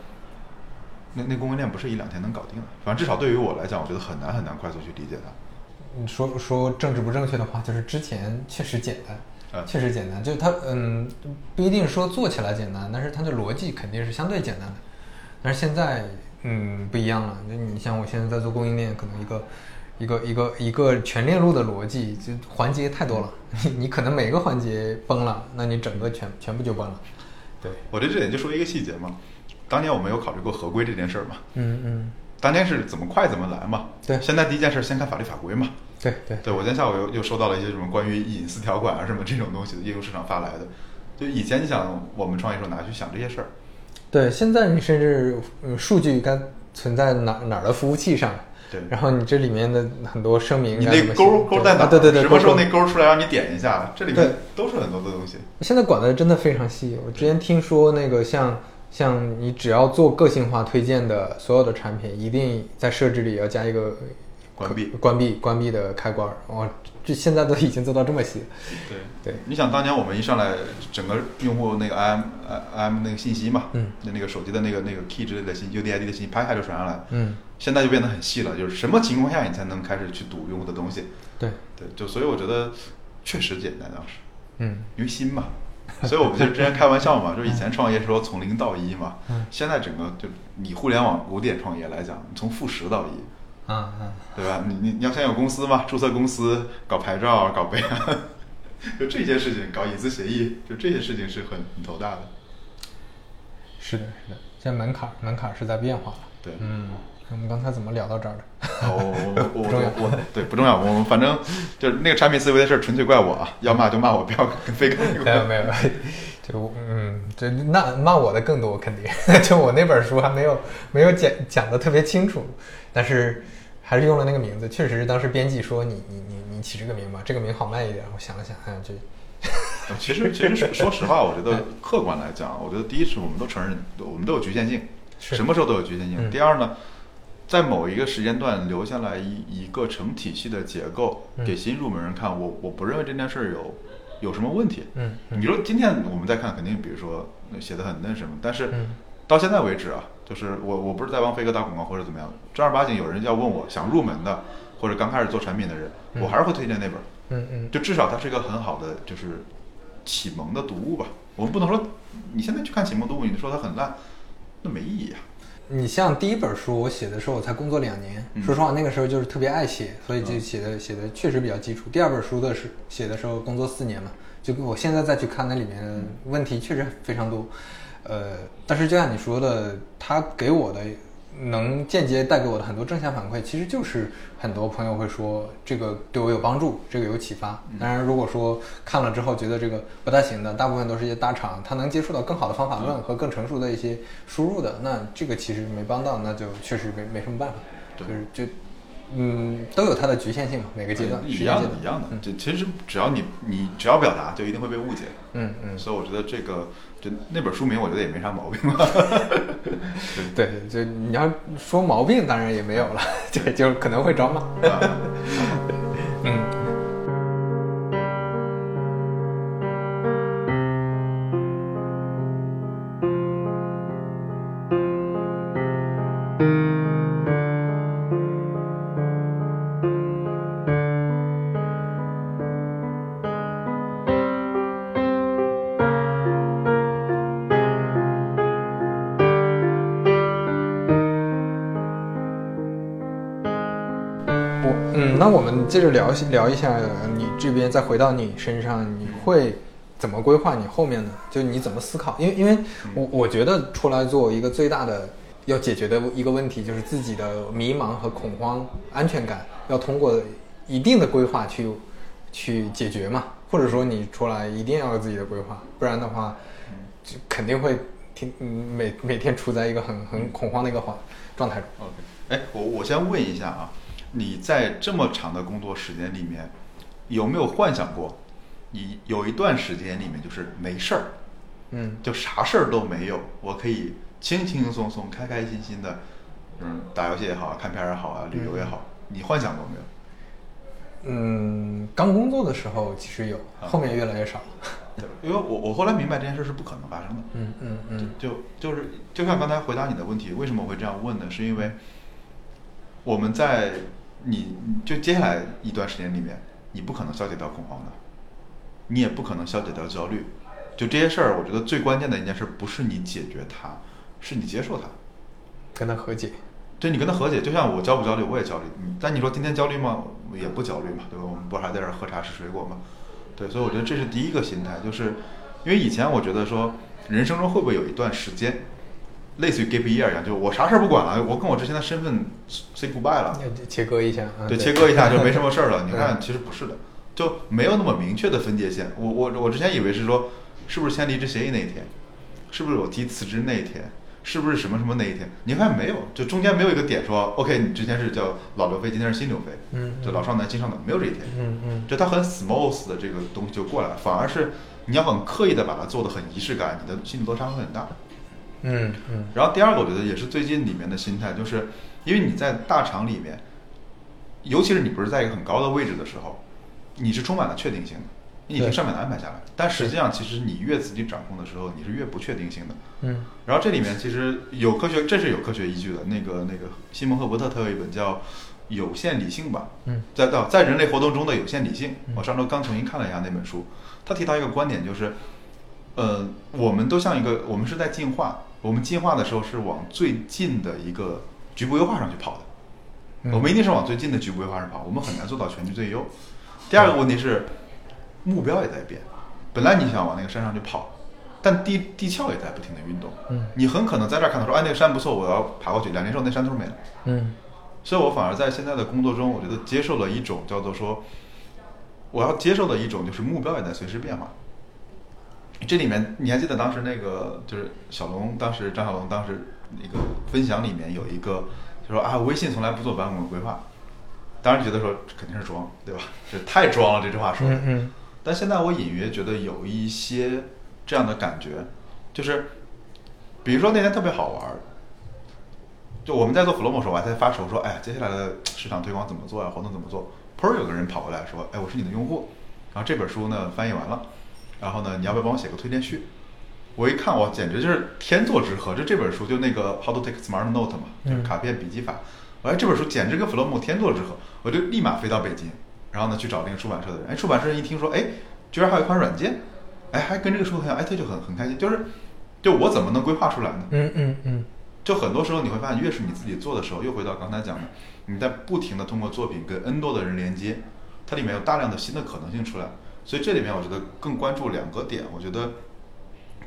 S2: 那那供应链不是一两天能搞定的，反正至少对于我来讲，我觉得很难很难快速去理解它。
S1: 你说说政治不正确的话，就是之前确实简单，确实简单，就是它嗯不一定说做起来简单，但是它的逻辑肯定是相对简单的。但是现在嗯不一样了，就你像我现在在做供应链，可能一个一个一个一个全链路的逻辑就环节太多了，你 你可能每个环节崩了，那你整个全全部就崩了。对，
S2: 我觉得这点就说一个细节嘛。当年我们有考虑过合规这件事儿嘛？
S1: 嗯嗯。
S2: 当年是怎么快怎么来嘛？
S1: 对。
S2: 现在第一件事先看法律法规嘛？
S1: 对对。
S2: 对我今天下午又又收到了一些什么关于隐私条款啊什么这种东西的业务市场发来的。就以前你想我们创业时候哪去想这些事儿？
S1: 对，现在你甚至数据该存在哪哪儿的服务器上？
S2: 对。
S1: 然后你这里面的很多声明，
S2: 你那勾勾在哪？
S1: 对对对。
S2: 什么时候那勾出来让你点一下？这里面都是很多的东西。
S1: 现在管的真的非常细。我之前听说那个像。像你只要做个性化推荐的所有的产品，一定在设置里要加一个
S2: 关闭
S1: 关闭关闭的开关。哇，这现在都已经做到这么细。
S2: 对
S1: 对，
S2: 你想当年我们一上来，整个用户那个 IM IM 那个信息嘛，
S1: 嗯，
S2: 那那个手机的那个那个 key 之类的信息 UDID 的信息，啪一下就传上来。
S1: 嗯，
S2: 现在就变得很细了，就是什么情况下你才能开始去读用户的东西？
S1: 对
S2: 对，就所以我觉得确实简单当时。
S1: 嗯，
S2: 因为新嘛。所以我们就之前开玩笑嘛，就以前创业说从零到一嘛，现在整个就你互联网古典创业来讲，从负十到一，
S1: 啊
S2: 对吧？你你你要先有公司嘛，注册公司，搞牌照，搞备案，就这些事情，搞隐私协议，就这些事情是很很头大的。
S1: 是的，是的，现在门槛门槛是在变化
S2: 对，
S1: 嗯。我们刚才怎么聊到这儿的？
S2: 我我我我我对不重要，我们反正就是那个产品思维的事儿，纯粹怪我啊！要骂就骂我，不要非跟
S1: 没有没有，就嗯，这那骂我的更多，肯定 就我那本书还没有没有讲讲的特别清楚，但是还是用了那个名字。确实，当时编辑说你你你你起这个名吧，这个名好卖一点。我想了想，哎，这
S2: 其实其实说实话，我觉得客观来讲，我觉得第一是我们都承认，我们都有局限性，什么时候都有局限性。第二呢？在某一个时间段留下来一一个成体系的结构给新入门人看，我我不认为这件事儿有有什么问题。
S1: 嗯，
S2: 你说今天我们再看，肯定比如说写的很那什么，但是到现在为止啊，就是我我不是在帮飞哥打广告或者怎么样，正儿八经有人要问我想入门的或者刚开始做产品的人，我还是会推荐那本。
S1: 嗯嗯，
S2: 就至少它是一个很好的就是启蒙的读物吧。我们不能说你现在去看启蒙读物，你说它很烂，那没意义啊。
S1: 你像第一本书，我写的时候我才工作两年，说实话那个时候就是特别爱写，所以就写的写的确实比较基础。第二本书的是写的时候工作四年嘛，就我现在再去看那里面问题确实非常多，呃，但是就像你说的，他给我的。能间接带给我的很多正向反馈，其实就是很多朋友会说这个对我有帮助，这个有启发。当然，如果说看了之后觉得这个不太行的，大部分都是一些大厂，他能接触到更好的方法论和更成熟的一些输入的，那这个其实没帮到，那就确实没没什么办法。就是就嗯，都有它的局限性嘛，每个阶段
S2: 一样的，一样的。就其实只要你你只要表达，就一定会被误解。
S1: 嗯嗯。
S2: 所以我觉得这个。就那本书名，我觉得也没啥毛病
S1: 对，就你要说毛病，当然也没有了，对，就可能会找骂。嗯。接着聊聊一下，你这边再回到你身上，你会怎么规划你后面呢？就你怎么思考？因为，因为我我觉得出来做一个最大的要解决的一个问题，就是自己的迷茫和恐慌、安全感，要通过一定的规划去去解决嘛。或者说，你出来一定要有自己的规划，不然的话，就肯定会听每每天处在一个很很恐慌的一个状状态中。
S2: OK，哎，我我先问一下啊。你在这么长的工作时间里面，有没有幻想过，你有一段时间里面就是没事儿，
S1: 嗯，
S2: 就啥事儿都没有，我可以轻轻松松、开开心心的，嗯，打游戏也好，看片儿也好啊，旅游也好，你幻想过没有？
S1: 嗯，刚工作的时候其实有，后面越来越少了。
S2: 对，因为我我后来明白这件事是不可能发生的。
S1: 嗯嗯嗯，
S2: 就就是就像刚才回答你的问题，为什么我会这样问呢？是因为我们在你就接下来一段时间里面，你不可能消解掉恐慌的，你也不可能消解掉焦虑。就这些事儿，我觉得最关键的一件事不是你解决它，是你接受它，
S1: 跟他和解。
S2: 对，你跟他和解。就像我焦不焦虑，我也焦虑。但你说今天焦虑吗？也不焦虑嘛，对吧？我们不还在这儿喝茶吃水果吗？对，所以我觉得这是第一个心态，就是因为以前我觉得说，人生中会不会有一段时间？类似于 gap year 一样，就我啥事儿不管了，我跟我之前的身份 say goodbye 了，
S1: 切割一下，
S2: 对，切割一下就没什么事儿了。你看，其实不是的，就没有那么明确的分界线。我我我之前以为是说，是不是签离职协议那一天，是不是我提辞职那一天，是不是什么什么那一天？你看没有，就中间没有一个点说，OK，你之前是叫老刘飞，今天是新刘飞，
S1: 嗯，
S2: 就老少男新少男，没有这一天，
S1: 嗯嗯，
S2: 就他很 smooth 的这个东西就过来了，反而是你要很刻意的把它做的很仪式感，你的心理落差会很大。
S1: 嗯嗯，
S2: 然后第二个，我觉得也是最近里面的心态，就是因为你在大厂里面，尤其是你不是在一个很高的位置的时候，你是充满了确定性的，你听上面的安排下来。但实际上，其实你越自己掌控的时候，你是越不确定性的。
S1: 嗯。
S2: 然后这里面其实有科学，这是有科学依据的。那个那个西蒙赫伯特他有一本叫《有限理性》吧？
S1: 嗯。
S2: 在到在人类活动中的有限理性，我上周刚重新看了一下那本书，他提到一个观点，就是，呃，我们都像一个，我们是在进化。我们进化的时候是往最近的一个局部优化上去跑的，我们一定是往最近的局部优化上跑，我们很难做到全局最优。第二个问题是，目标也在变。本来你想往那个山上去跑，但地地壳也在不停的运动。
S1: 嗯，
S2: 你很可能在这儿看到说，哎，那个山不错，我要爬过去。两年之后，那山头没了。
S1: 嗯，
S2: 所以我反而在现在的工作中，我觉得接受了一种叫做说，我要接受的一种就是目标也在随时变化。这里面你还记得当时那个就是小龙，当时张小龙当时那个分享里面有一个，就说啊，微信从来不做版本规划，当时觉得说肯定是装，对吧？这太装了，这句话说。
S1: 嗯嗯。
S2: 但现在我隐约觉得有一些这样的感觉，就是，比如说那天特别好玩，就我们在做 Flomo 时候，我还在发愁说，哎呀，接下来的市场推广怎么做呀？活动怎么做？砰，有个人跑过来说，哎，我是你的用户，然后这本书呢翻译完了。然后呢，你要不要帮我写个推荐序？我一看，我，简直就是天作之合。就这本书，就那个《How to Take Smart Note》嘛，就是卡片笔记法。哎，这本书简直跟弗洛姆天作之合，我就立马飞到北京，然后呢去找那个出版社的人。哎，出版社人一听说，哎，居然还有一款软件，哎，还跟这个书很像，哎，他就很很开心。就是，就我怎么能规划出来呢？
S1: 嗯嗯嗯。
S2: 就很多时候你会发现，越是你自己做的时候，又回到刚才讲的，你在不停的通过作品跟 N 多的人连接，它里面有大量的新的可能性出来。所以这里面我觉得更关注两个点，我觉得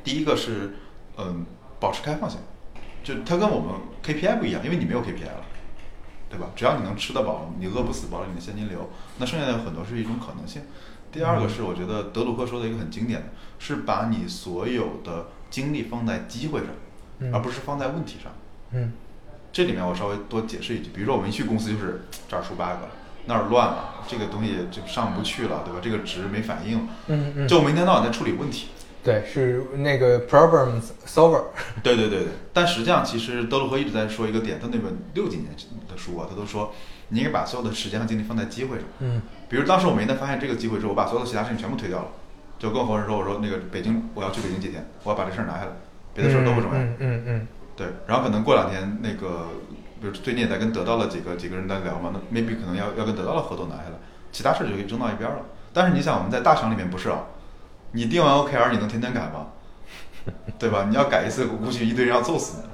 S2: 第一个是，嗯，保持开放性，就它跟我们 KPI 不一样，因为你没有 KPI 了。对吧？只要你能吃得饱，你饿不死，保证你的现金流，那剩下的有很多是一种可能性。第二个是我觉得德鲁克说的一个很经典的，是把你所有的精力放在机会上，而不是放在问题上。
S1: 嗯，
S2: 这里面我稍微多解释一句，比如说我们一去公司就是这儿出 bug 了，那儿乱了，这个东西就上不去了，对吧？这个值没反应，
S1: 嗯嗯，
S2: 就我们一天到晚在处理问题。
S1: 对，是那个 problem solver。
S2: 对对对对，但实际上其实德鲁克一直在说一个点，他那本六几年的书啊，他都说你应该把所有的时间和精力放在机会上。
S1: 嗯。
S2: 比如当时我们一旦发现这个机会之后，我把所有的其他事情全部推掉了，就跟合伙人说：“我说那个北京我要去北京几天，我要把这事儿拿下来，别的事儿都不重要。”
S1: 嗯嗯嗯。
S2: 对，然后可能过两天那个，比如最近也在跟得到了几个几个人在聊嘛，那 maybe 可能要要跟得到的合作拿下来，其他事儿就可以扔到一边了。但是你想，我们在大厂里面不是啊，你定完 OKR 你能天天改吗？对吧？你要改一次，估计一堆人要揍死你。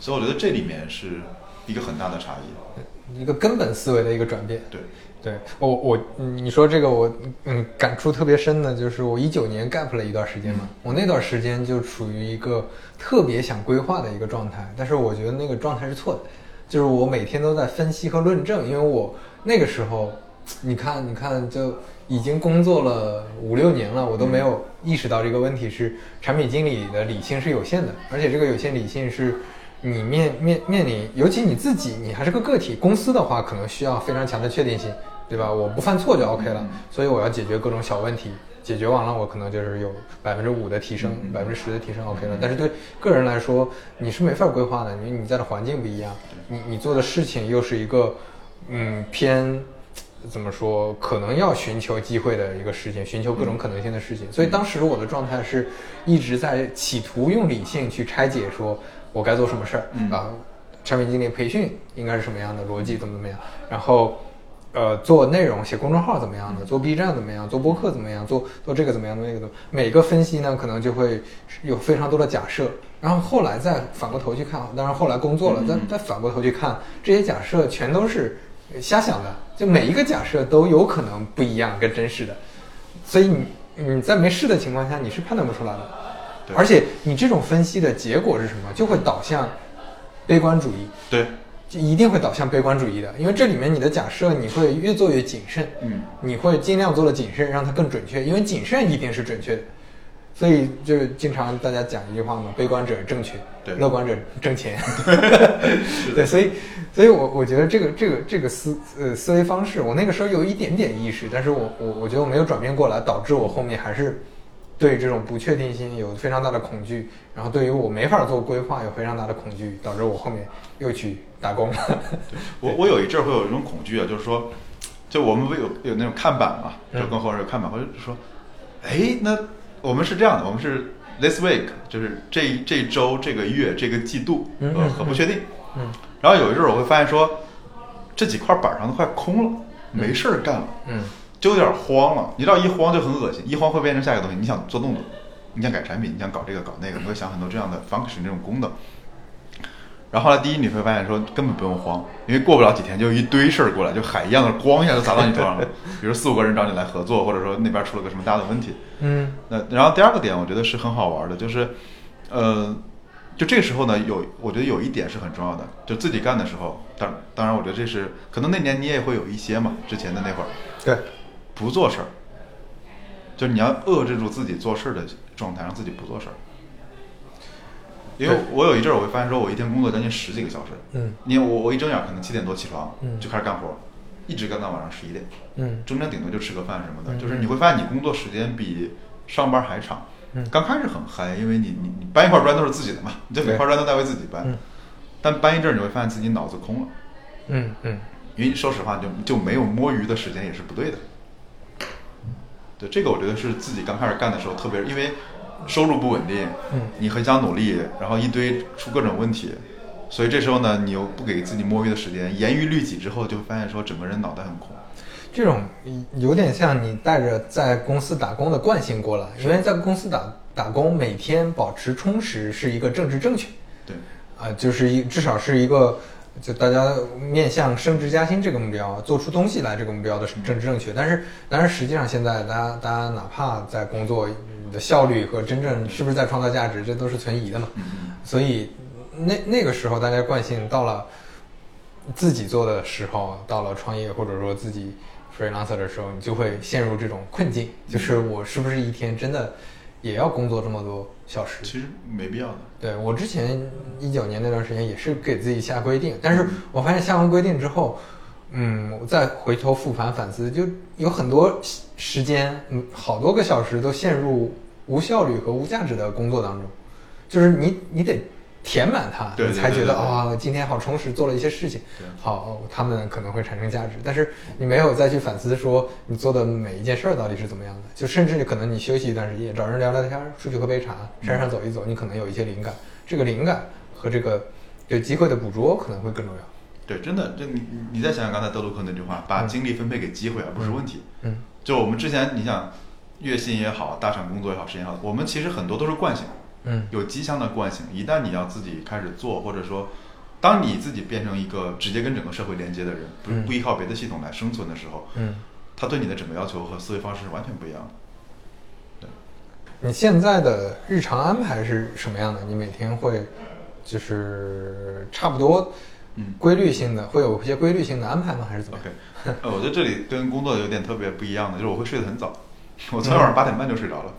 S2: 所以我觉得这里面是一个很大的差异，
S1: 一个根本思维的一个转变。
S2: 对，
S1: 对我我你说这个我嗯感触特别深的，就是我一九年 gap 了一段时间嘛，我那段时间就处于一个特别想规划的一个状态，但是我觉得那个状态是错的，就是我每天都在分析和论证，因为我那个时候，你看你看就。已经工作了五六年了，我都没有意识到这个问题是产品经理的理性是有限的，而且这个有限理性是你面面面临，尤其你自己，你还是个个体，公司的话可能需要非常强的确定性，对吧？我不犯错就 OK 了，所以我要解决各种小问题，解决完了我可能就是有百分之五的提升，百分之十的提升 OK 了。但是对个人来说，你是没法规划的，因为你在的环境不一样，你你做的事情又是一个嗯偏。怎么说？可能要寻求机会的一个事情，寻求各种可能性的事情。所以当时我的状态是一直在企图用理性去拆解，说我该做什么事儿啊？产品经理培训应该是什么样的逻辑？怎么怎么样？然后，呃，做内容写公众号怎么样的？做 B 站怎么样？做播客怎么样？做做这个怎么样的？那个的每个分析呢，可能就会有非常多的假设。然后后来再反过头去看，当然后来工作了，再再反过头去看这些假设，全都是。瞎想的，就每一个假设都有可能不一样，跟真实的，所以你你在没试的情况下，你是判断不出来的。而且你这种分析的结果是什么？就会导向悲观主义。
S2: 对，
S1: 就一定会导向悲观主义的，因为这里面你的假设你会越做越谨慎，
S2: 嗯，
S1: 你会尽量做的谨慎，让它更准确，因为谨慎一定是准确的。所以就是经常大家讲一句话嘛，悲观者正确，
S2: 对，
S1: 乐观者挣钱，对，所以，所以我我觉得这个这个这个思呃思维方式，我那个时候有一点点意识，但是我我我觉得我没有转变过来，导致我后面还是对这种不确定性有非常大的恐惧，然后对于我没法做规划有非常大的恐惧，导致我后面又去打工了。
S2: 我我有一阵会有一种恐惧啊，就是说，就我们不有有那种看板嘛，就跟后边有看板，或者说，哎那。我们是这样的，我们是 this week，就是这这周、这个月、这个季度，呃，很不确定。
S1: 嗯。
S2: 然后有一阵儿我会发现说，这几块板上都快空了，没事儿干了。
S1: 嗯。
S2: 就有点慌了，你知道一慌就很恶心，一慌会变成下一个东西。你想做动作，你想改产品，你想搞这个搞那个，你会想很多这样的 function 这种功能。然后后来，第一你会发现说根本不用慌，因为过不了几天就一堆事儿过来，就海一样的咣一下就砸到你头上了。比如四五个人找你来合作，或者说那边出了个什么大的问题。
S1: 嗯。
S2: 那然后第二个点，我觉得是很好玩的，就是，呃，就这个时候呢，有我觉得有一点是很重要的，就自己干的时候，当当然我觉得这是可能那年你也会有一些嘛，之前的那会儿。
S1: 对。
S2: 不做事儿，就你要遏制住自己做事儿的状态，让自己不做事儿。因为我有一阵儿，我会发现说，我一天工作将近十几个小时。
S1: 嗯。
S2: 你我我一睁眼可能七点多起床，
S1: 嗯，
S2: 就开始干活，一直干到晚上十一点。
S1: 嗯。
S2: 中间顶多就吃个饭什么的，就是你会发现你工作时间比上班还长。
S1: 嗯。
S2: 刚开始很嗨，因为你你你搬一块砖都是自己的嘛，你这每块砖都在为自己搬。
S1: 嗯。
S2: 但搬一阵儿，你会发现自己脑子空了。
S1: 嗯嗯。
S2: 因为说实话，就就没有摸鱼的时间也是不对的。对，这个我觉得是自己刚开始干的时候特别，因为。收入不稳定，
S1: 嗯，
S2: 你很想努力，然后一堆出各种问题，所以这时候呢，你又不给自己摸鱼的时间，严于律己之后，就发现说整个人脑袋很空。
S1: 这种有点像你带着在公司打工的惯性过来，因为在公司打打工，每天保持充实是一个政治正确。
S2: 对，
S1: 啊，就是一至少是一个，就大家面向升职加薪这个目标，做出东西来这个目标的政治正确。但是，但是实际上现在大家大家哪怕在工作，你的效率和真正是不是在创造价值，这都是存疑的嘛。所以那那个时候大家惯性到了自己做的时候，到了创业或者说自己。freelancer 的时候，你就会陷入这种困境，就是我是不是一天真的也要工作这么多小时？
S2: 其实没必要的。
S1: 对我之前一九年那段时间也是给自己下规定，但是我发现下完规定之后，嗯，我再回头复盘反思，就有很多时间，嗯，好多个小时都陷入无效率和无价值的工作当中，就是你你得。填满它，
S2: 你
S1: 才觉得啊，今天好充实，做了一些事情，好，他们可能会产生价值。但是你没有再去反思说你做的每一件事儿到底是怎么样的，就甚至可能你休息一段时间，找人聊聊天，出去喝杯茶，山上走一走，你可能有一些灵感。这个灵感和这个对机会的捕捉可能会更重要。
S2: 对，真的，就你你再想想刚才德鲁克那句话，把精力分配给机会而不是问题。
S1: 嗯，
S2: 就我们之前你想月薪也好，大厂工作也好，时间也好，我们其实很多都是惯性。
S1: 嗯，
S2: 有机箱的惯性，一旦你要自己开始做，或者说，当你自己变成一个直接跟整个社会连接的人，不不依靠别的系统来生存的时候，
S1: 嗯，
S2: 他对你的整个要求和思维方式是完全不一样的。对，
S1: 你现在的日常安排是什么样的？你每天会就是差不多，
S2: 嗯，
S1: 规律性的会有一些规律性的安排吗？还是怎么
S2: ？OK，呃，我觉得这里跟工作有点特别不一样的，就是我会睡得很早，我昨天晚上八点半就睡着了，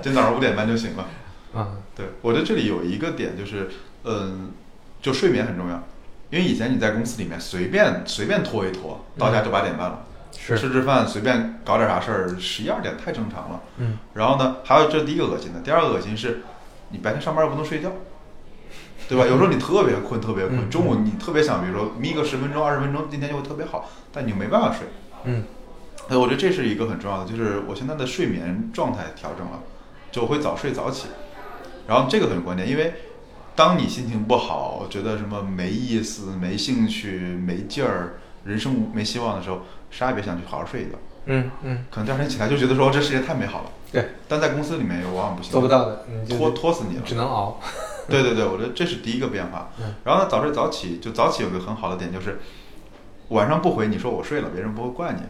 S2: 今天早上五点半就醒了。
S1: 啊，
S2: 对，我觉得这里有一个点就是，嗯，就睡眠很重要，因为以前你在公司里面随便随便拖一拖，到家就八点半了，
S1: 是
S2: 吃吃饭随便搞点啥事儿，十一二点太正常了。
S1: 嗯，
S2: 然后呢，还有这第一个恶心的，第二个恶心是，你白天上班又不能睡觉，对吧？有时候你特别困，特别困，中午你特别想，比如说眯个十分钟、二十分钟，今天就会特别好，但你没办法睡。
S1: 嗯，
S2: 哎，我觉得这是一个很重要的，就是我现在的睡眠状态调整了，就我会早睡早起。然后这个很关键，因为当你心情不好，觉得什么没意思、没兴趣、没劲儿，人生没希望的时候，啥也别想，去好好睡一觉。
S1: 嗯嗯。
S2: 可能第二天起来就觉得说这世界太美好了。
S1: 对。
S2: 但在公司里面又往往不行。
S1: 做不到的，
S2: 拖拖死你了。
S1: 只能熬。
S2: 对对对，我觉得这是第一个变化。然后呢，早睡早起，就早起有个很好的点就是，晚上不回你说我睡了，别人不会怪你。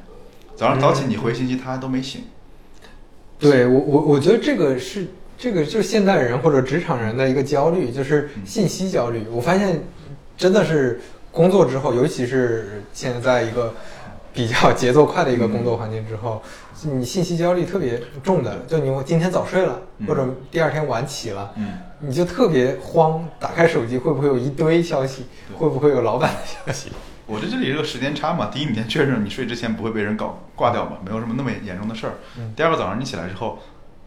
S2: 早上早起你回信息，他还都没醒。
S1: 对我我我觉得这个是。这个就是现代人或者职场人的一个焦虑，就是信息焦虑。我发现，真的是工作之后，尤其是现在在一个比较节奏快的一个工作环境之后，你信息焦虑特别重的。就你今天早睡了，或者第二天晚起了，你就特别慌。打开手机会不会有一堆消息？会不会有老板的消息？
S2: 我觉得这里有个时间差嘛。第一，你先确认你睡之前不会被人搞挂掉嘛，没有什么那么严重的事儿。第二个，早上你起来之后。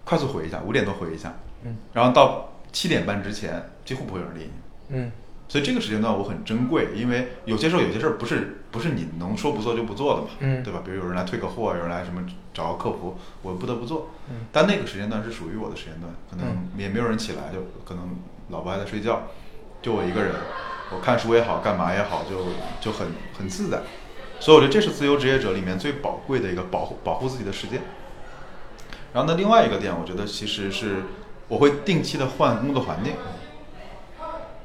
S2: 快速回一下，五点多回一下，
S1: 嗯，
S2: 然后到七点半之前几乎不会有人理你，
S1: 嗯，
S2: 所以这个时间段我很珍贵，因为有些时候有些事儿不是不是你能说不做就不做的嘛，
S1: 嗯，
S2: 对吧？比如有人来退个货，有人来什么找个客服，我不得不做，
S1: 嗯，
S2: 但那个时间段是属于我的时间段，可能也没有人起来，就可能老婆还在睡觉，就我一个人，我看书也好，干嘛也好，就就很很自在，所以我觉得这是自由职业者里面最宝贵的一个保护保护自己的时间。然后呢，另外一个点，我觉得其实是我会定期的换工作环境。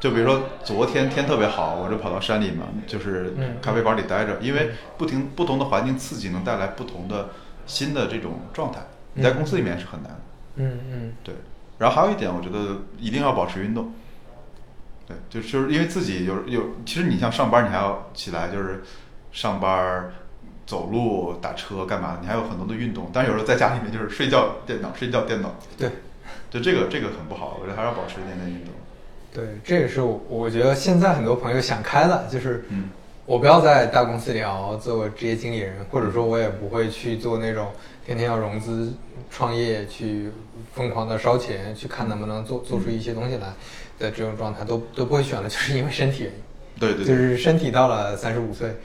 S2: 就比如说昨天天特别好，我就跑到山里嘛，就是咖啡馆里待着，因为不停不同的环境刺激能带来不同的新的这种状态。你在公司里面是很难。
S1: 嗯嗯。
S2: 对。然后还有一点，我觉得一定要保持运动。对，就就是因为自己有有，其实你像上班，你还要起来就是上班。走路、打车干嘛？你还有很多的运动，但是有时候在家里面就是睡觉、电脑、睡觉、电脑。
S1: 对，
S2: 就这个这个很不好，我觉得还是要保持一点点运动。
S1: 对，这也是我我觉得现在很多朋友想开了，就是
S2: 嗯，
S1: 我不要在大公司里熬做职业经理人，或者说我也不会去做那种天天要融资、创业去疯狂的烧钱，去看能不能做做出一些东西来的这种状态，都都不会选了，就是因为身体原因。
S2: 对对。
S1: 就是身体到了三十五岁。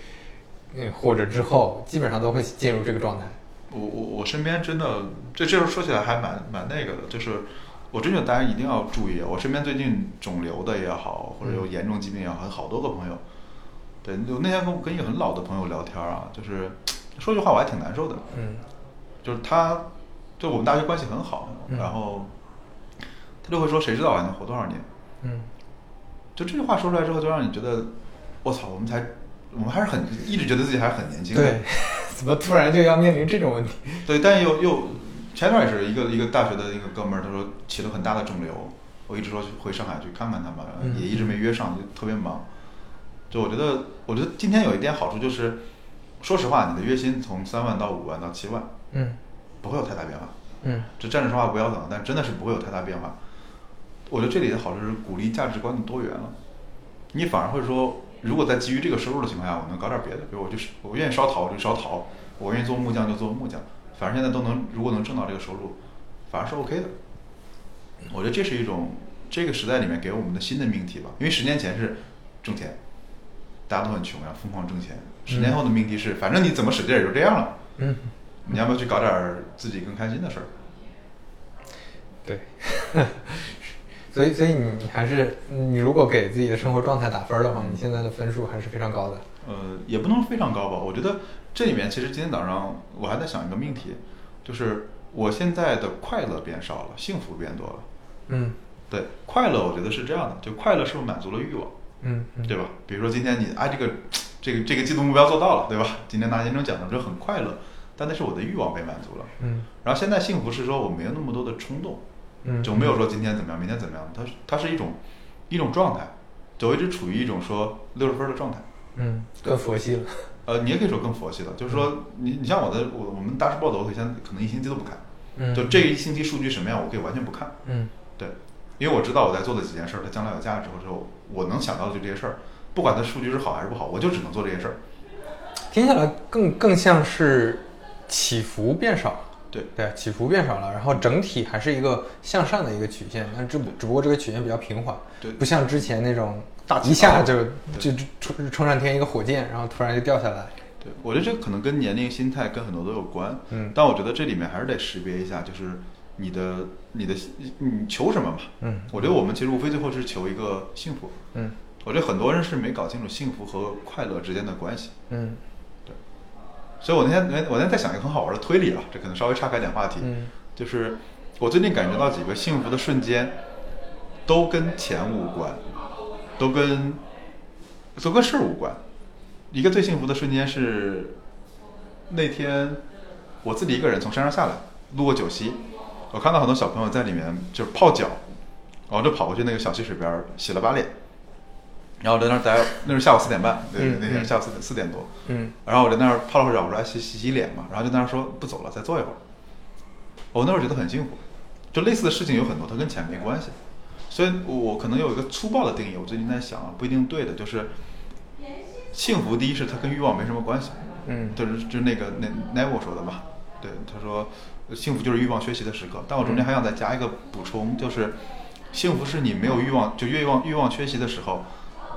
S1: 嗯，或者之后基本上都会进入这个状态。
S2: 我我我身边真的，这这时候说起来还蛮蛮那个的，就是我真觉得大家一定要注意。我身边最近肿瘤的也好，或者有严重疾病也好，好多个朋友。对，就那天跟跟一个很老的朋友聊天啊，就是说句话我还挺难受的。
S1: 嗯，
S2: 就是他，就我们大学关系很好，然后他就会说：“谁知道我还能活多少年？”
S1: 嗯，
S2: 就这句话说出来之后，就让你觉得，我操，我们才，我们还是很一直觉得自己还是很年轻的。
S1: 对，怎么突然就要面临这种问题？
S2: 对，但又又前段也是一个一个大学的一个哥们儿，他说起了很大的肿瘤，我一直说回上海去看看他嘛，也一直没约上，就特别忙。就我觉得，我觉得今天有一点好处就是，说实话，你的月薪从三万到五万到七万，
S1: 嗯，
S2: 不会有太大变化，
S1: 嗯，
S2: 这站着说话不腰疼，但真的是不会有太大变化。我觉得这里的好处是鼓励价值观的多元了，你反而会说，如果在基于这个收入的情况下，我能搞点别的，比如我就是我愿意烧陶我就烧陶，我愿意做木匠就做木匠，反正现在都能，如果能挣到这个收入，反而是 OK 的。我觉得这是一种这个时代里面给我们的新的命题吧，因为十年前是挣钱。大家都很穷呀，疯狂挣钱。十年后的命题是，反正你怎么使劲也就这样了。
S1: 嗯，
S2: 你要不要去搞点自己更开心的事儿？
S1: 对，所以所以你还是你如果给自己的生活状态打分的话，你现在的分数还是非常高的。
S2: 呃，也不能非常高吧。我觉得这里面其实今天早上我还在想一个命题，就是我现在的快乐变少了，幸福变多了。
S1: 嗯，
S2: 对，快乐我觉得是这样的，就快乐是不是满足了欲望？
S1: 嗯，
S2: 对吧？比如说今天你啊，这个，这个这个季度目标做到了，对吧？今天拿年终奖了，就很快乐。但那是我的欲望被满足了。
S1: 嗯。
S2: 然后现在幸福是说我没有那么多的冲动，
S1: 嗯，
S2: 就没有说今天怎么样，明天怎么样。它它是一种一种状态，就一直处于一种说六十分的状态。
S1: 嗯，更佛系了。
S2: 呃，你也可以说更佛系了，就是说你你像我的我我们大师报的，我可以先可能一星期都不看。
S1: 嗯。
S2: 就这一星期数据什么样，我可以完全不看。
S1: 嗯。
S2: 对，因为我知道我在做的几件事，它将来有价值，或者我能想到的就这些事儿。不管它数据是好还是不好，我就只能做这些事儿。
S1: 听下来更更像是起伏变少了。
S2: 对
S1: 对，起伏变少了，然后整体还是一个向上的一个曲线，但只只不过这个曲线比较平缓，
S2: 对，
S1: 不像之前那种
S2: 大
S1: 一下就就冲冲上天一个火箭，然后突然就掉下来。
S2: 对，我觉得这可能跟年龄、心态跟很多都有关。
S1: 嗯，
S2: 但我觉得这里面还是得识别一下，就是你的你的你求什么嘛？
S1: 嗯，
S2: 我觉得我们其实无非最后是求一个幸福。
S1: 嗯。
S2: 我觉得很多人是没搞清楚幸福和快乐之间的关系。
S1: 嗯，
S2: 对。所以我那天，我那天在想一个很好玩的推理啊，这可能稍微岔开点话题。
S1: 嗯。
S2: 就是我最近感觉到几个幸福的瞬间，都跟钱无关，都跟都跟事儿无关。一个最幸福的瞬间是那天我自己一个人从山上下来，路过九溪，我看到很多小朋友在里面就是泡脚。然后就跑过去那个小溪水边洗了把脸，然后在那儿待，那是下午四点半，对，那天下午四点四点多，
S1: 嗯，
S2: 然后我在那儿泡了会儿脚，我说来洗洗洗脸嘛，然后就在那儿说不走了，再坐一会儿。我那会儿觉得很幸福，就类似的事情有很多，它跟钱没关系，所以我可能有一个粗暴的定义，我最近在想，不一定对的，就是幸福第一是它跟欲望没什么关系，
S1: 嗯，
S2: 就是就是那个那 Neville 说的嘛，对，他说幸福就是欲望缺席的时刻，但我中间还想再加一个补充，就是。幸福是你没有欲望，就欲望欲望缺席的时候，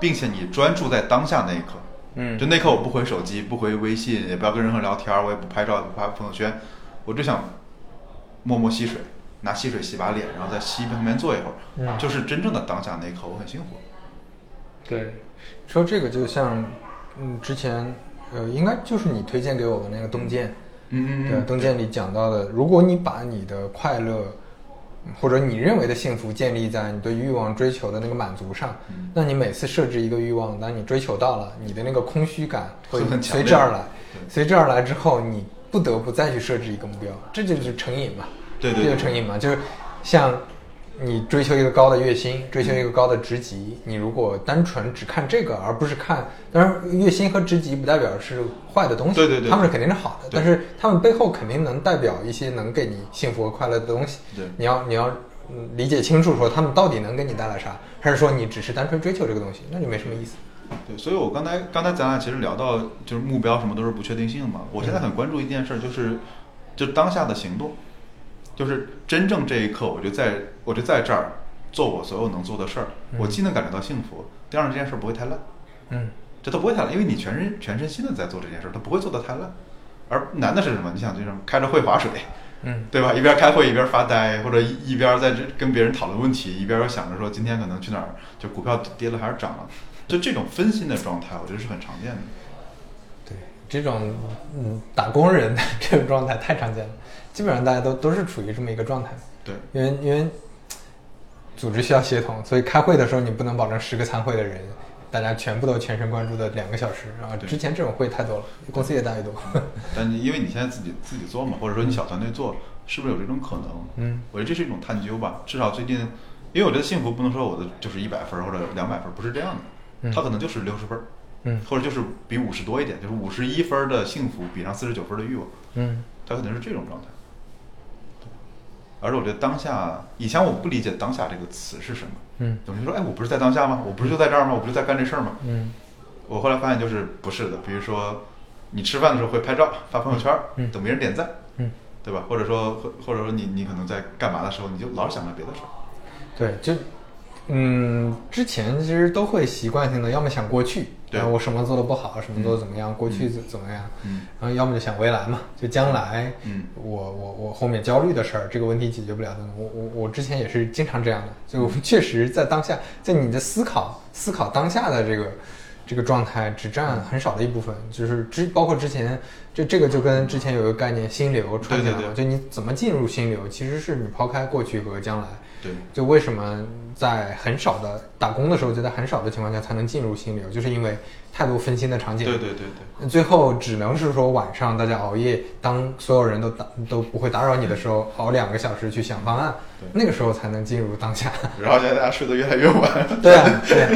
S2: 并且你专注在当下那一刻。
S1: 嗯，
S2: 就那刻我不回手机，不回微信，也不要跟任何人聊天，我也不拍照，也不发朋友圈，我就想默默吸水，拿吸水洗把脸，然后在溪旁边坐一会儿。
S1: 嗯，
S2: 就是真正的当下那一刻，我很幸福。
S1: 对，说这个就像，嗯，之前呃，应该就是你推荐给我的那个洞见。
S2: 嗯嗯
S1: 对，洞见里讲到的，如果你把你的快乐。或者你认为的幸福建立在你对欲望追求的那个满足上，那你每次设置一个欲望，当你追求到了，你的那个空虚感会随之而来，随之而来之后，你不得不再去设置一个目标，这就是成瘾嘛？
S2: 对对，
S1: 这就成瘾嘛？就是像。你追求一个高的月薪，追求一个高的职级，你如果单纯只看这个，而不是看，当然月薪和职级不代表是坏的东西，
S2: 对对对，
S1: 他们是肯定是好的，但是他们背后肯定能代表一些能给你幸福和快乐的东西。
S2: 对，
S1: 你要你要理解清楚，说他们到底能给你带来啥，还是说你只是单纯追求这个东西，那就没什么意思。
S2: 对，所以我刚才刚才咱俩其实聊到就是目标什么都是不确定性嘛，我现在很关注一件事，就是就当下的行动。就是真正这一刻，我就在我就在这儿做我所有能做的事儿。我既能感觉到幸福，第二这件事不会太烂。
S1: 嗯，
S2: 这都不会太烂，因为你全身全身心的在做这件事，它不会做的太烂。而难的是什么？你想就是开着会划水，
S1: 嗯，
S2: 对吧？一边开会一边发呆，或者一一边在这跟别人讨论问题，一边又想着说今天可能去哪儿，就股票跌了还是涨了，就这种分心的状态，我觉得是很常见的。
S1: 对，这种嗯打工人的这种状态太常见了，基本上大家都都是处于这么一个状态。
S2: 对，
S1: 因为因为组织需要协同，所以开会的时候你不能保证十个参会的人，大家全部都全神贯注的两个小时。然后
S2: 对
S1: 之前这种会太多了，公司也大一多。
S2: 但你因为你现在自己自己做嘛，或者说你小团队做，是不是有这种可能？
S1: 嗯，
S2: 我觉得这是一种探究吧。至少最近，因为我觉得幸福不能说我的就是一百分或者两百分，不是这样的，
S1: 嗯
S2: 它可能就是六十分，
S1: 嗯
S2: 或者就是比五十多一点，就是五十一分的幸福比上四十九分的欲望，
S1: 嗯
S2: 他可能是这种状态。而且我觉得当下，以前我不理解“当下”这个词是什么，
S1: 嗯
S2: 总是说，哎，我不是在当下吗？我不是就在这儿吗？我不是在干这事儿吗？
S1: 嗯
S2: 我后来发现就是不是的，比如说你吃饭的时候会拍照发朋友圈，
S1: 嗯
S2: 等别人点赞，
S1: 嗯，
S2: 对吧？或者说或或者说你你可能在干嘛的时候，你就老是想着别的事儿，
S1: 对，就嗯，之前其实都会习惯性的，要么想过去，
S2: 对。
S1: 然后我什么做的不好，什么做的怎么样，过去怎怎么样，
S2: 嗯。
S1: 然后要么就想未来嘛，就将来，
S2: 嗯。
S1: 我我我后面焦虑的事儿，这个问题解决不了的，我我我之前也是经常这样的，就确实在当下，在你的思考思考当下的这个这个状态，只占很少的一部分，就是之包括之前这这个就跟之前有一个概念心流串起来了，
S2: 对对对。
S1: 就你怎么进入心流，其实是你抛开过去和将来。
S2: 对，
S1: 就为什么在很少的打工的时候，就在很少的情况下才能进入心流，就是因为太多分心的场景。
S2: 对对对对，
S1: 最后只能是说晚上大家熬夜，当所有人都打都不会打扰你的时候，熬两个小时去想方案，那个时候才能进入当下。
S2: 然后现在大家睡得越来越晚，
S1: 对啊，对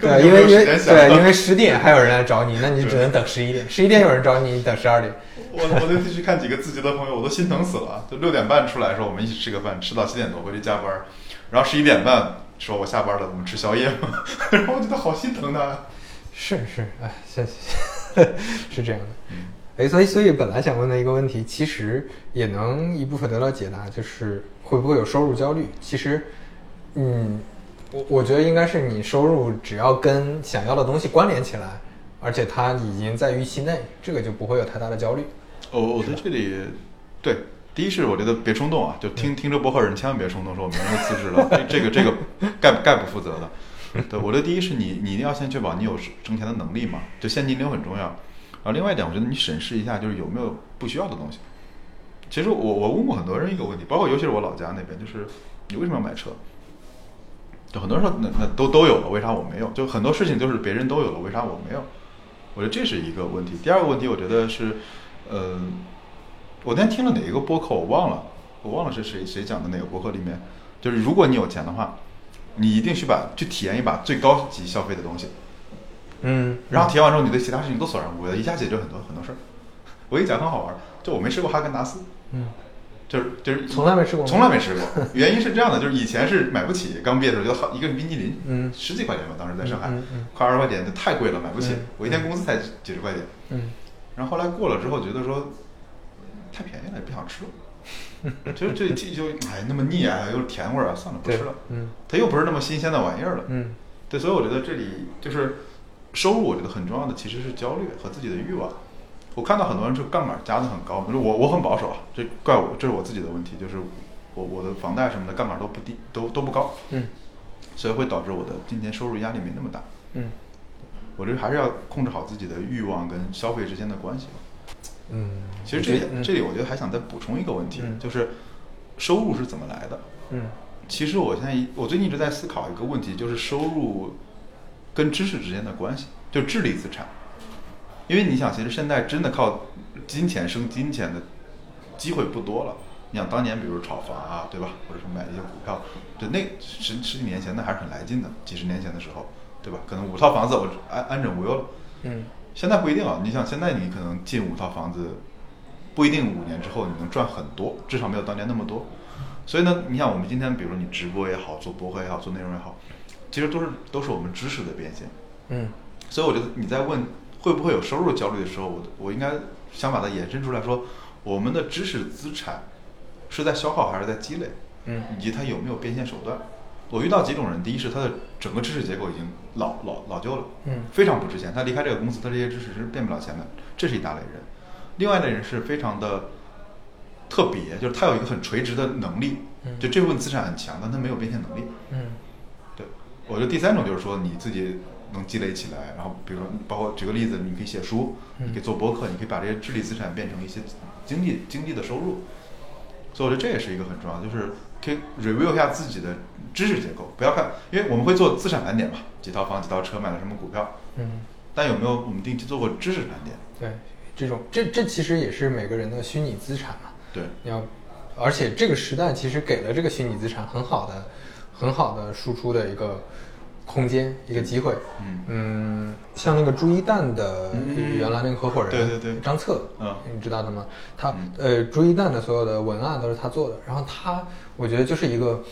S1: 对因为因为对，因为十点还有人来找你，那你只能等十一点，十一点有人找你，你等十二点。
S2: 我我那次去看几个自习的朋友，我都心疼死了。就六点半出来时候我们一起吃个饭，吃到七点多回去加班，然后十一点半说我下班了，我们吃宵夜嘛。然后我觉得好心疼他。
S1: 是是，哎，是 是这样的。
S2: 嗯
S1: 哎，所以所以本来想问的一个问题，其实也能一部分得到解答，就是会不会有收入焦虑？其实，嗯，我我觉得应该是你收入只要跟想要的东西关联起来，而且它已经在预期内，这个就不会有太大的焦虑。
S2: 我我在这里，对，第一是我觉得别冲动啊，就听听这播客人千万别冲动，说我明天就辞职了，这这个这个概概不负责的。对，我的第一是你你一定要先确保你有挣钱的能力嘛，就现金流很重要。然后另外一点，我觉得你审视一下，就是有没有不需要的东西。其实我我问过很多人一个问题，包括尤其是我老家那边，就是你为什么要买车？就很多人说那那都都有了，为啥我没有？就很多事情都是别人都有了，为啥我没有？我觉得这是一个问题。第二个问题，我觉得是，呃，我那天听了哪一个播客，我忘了，我忘了是谁谁讲的哪个播客里面，就是如果你有钱的话，你一定去把去体验一把最高级消费的东西，
S1: 嗯，
S2: 然后体验完之后，你对其他事情都索然无味，一下解决很多很多事儿。我跟你讲很好玩儿，就我没吃过哈根达斯，
S1: 嗯，
S2: 就是就是
S1: 从来没吃过
S2: 从来没吃过。原因是这样的，就是以前是买不起，刚毕业的时候就好一个冰激凌，
S1: 嗯
S2: 十几块钱吧，当时在上海，快二十块钱，就太贵了，买不起。
S1: 嗯
S2: 我一天工资才几十块钱，
S1: 嗯
S2: 然后后来过了之后，觉得说太便宜了，也不想吃了。就这这就哎那么腻啊，又是甜味儿啊，算了不吃了。
S1: 嗯
S2: 它又不是那么新鲜的玩意儿了。
S1: 嗯
S2: 对，所以我觉得这里就是收入，我觉得很重要的其实是焦虑和自己的欲望。我看到很多人就杠杆加的很高，我我很保守啊，这怪我，这是我自己的问题，就是我我的房贷什么的杠杆都不低，都都不高，
S1: 嗯
S2: 所以会导致我的今年收入压力没那么大。
S1: 嗯
S2: 我觉得还是要控制好自己的欲望跟消费之间的关系吧。
S1: 嗯，
S2: 其实这里
S1: 嗯
S2: 这里我觉得还想再补充一个问题，
S1: 嗯
S2: 就是收入是怎么来的？
S1: 嗯
S2: 其实我现在一我最近一直在思考一个问题，就是收入跟知识之间的关系，就智力资产。因为你想，其实现在真的靠金钱生金钱的机会不多了。你想当年，比如炒房啊，对吧？或者是买一些股票，就，那十十几年前那还是很来劲的，几十年前的时候，对吧？可能五套房子我安安枕无忧了。
S1: 嗯
S2: 现在不一定啊，你想现在你可能进五套房子，不一定五年之后你能赚很多，至少没有当年那么多。所以呢，你想我们今天，比如说你直播也好，做播客也好，做内容也好，其实都是都是我们知识的变现。
S1: 嗯
S2: 所以我觉得你在问会不会有收入焦虑的时候，我我应该想把它延伸出来说，我们的知识资产是在消耗还是在积累，
S1: 嗯
S2: 以及它有没有变现手段。我遇到几种人，第一是他的整个知识结构已经老老老旧了，
S1: 嗯
S2: 非常不值钱，他离开这个公司，他这些知识是变不了钱的，这是一大类人。另外一类人是非常的特别，就是他有一个很垂直的能力，就这部分资产很强，但他没有变现能力。
S1: 嗯，
S2: 对，我觉得第三种就是说你自己能积累起来，然后比如说包括举个例子，你可以写书，你可以做博客，你可以把这些智力资产变成一些经济经济的收入。所以我觉得这也是一个很重要，就是可以 review 一下自己的知识结构，不要看，因为我们会做资产盘点嘛，几套房、几套车，买了什么股票。
S1: 嗯。
S2: 但有没有我们定期做过知识盘点？
S1: 对，这种这这其实也是每个人的虚拟资产嘛。
S2: 对。
S1: 你要，而且这个时代其实给了这个虚拟资产很好的、很好的输出的一个空间、一个机会。
S2: 嗯
S1: 嗯，像那个朱一蛋的原来那个合伙人，
S2: 对对对，
S1: 张策，
S2: 嗯，
S1: 你知道的吗？他呃，朱一蛋的所有的文案都是他做的，然后他我觉得就是一个。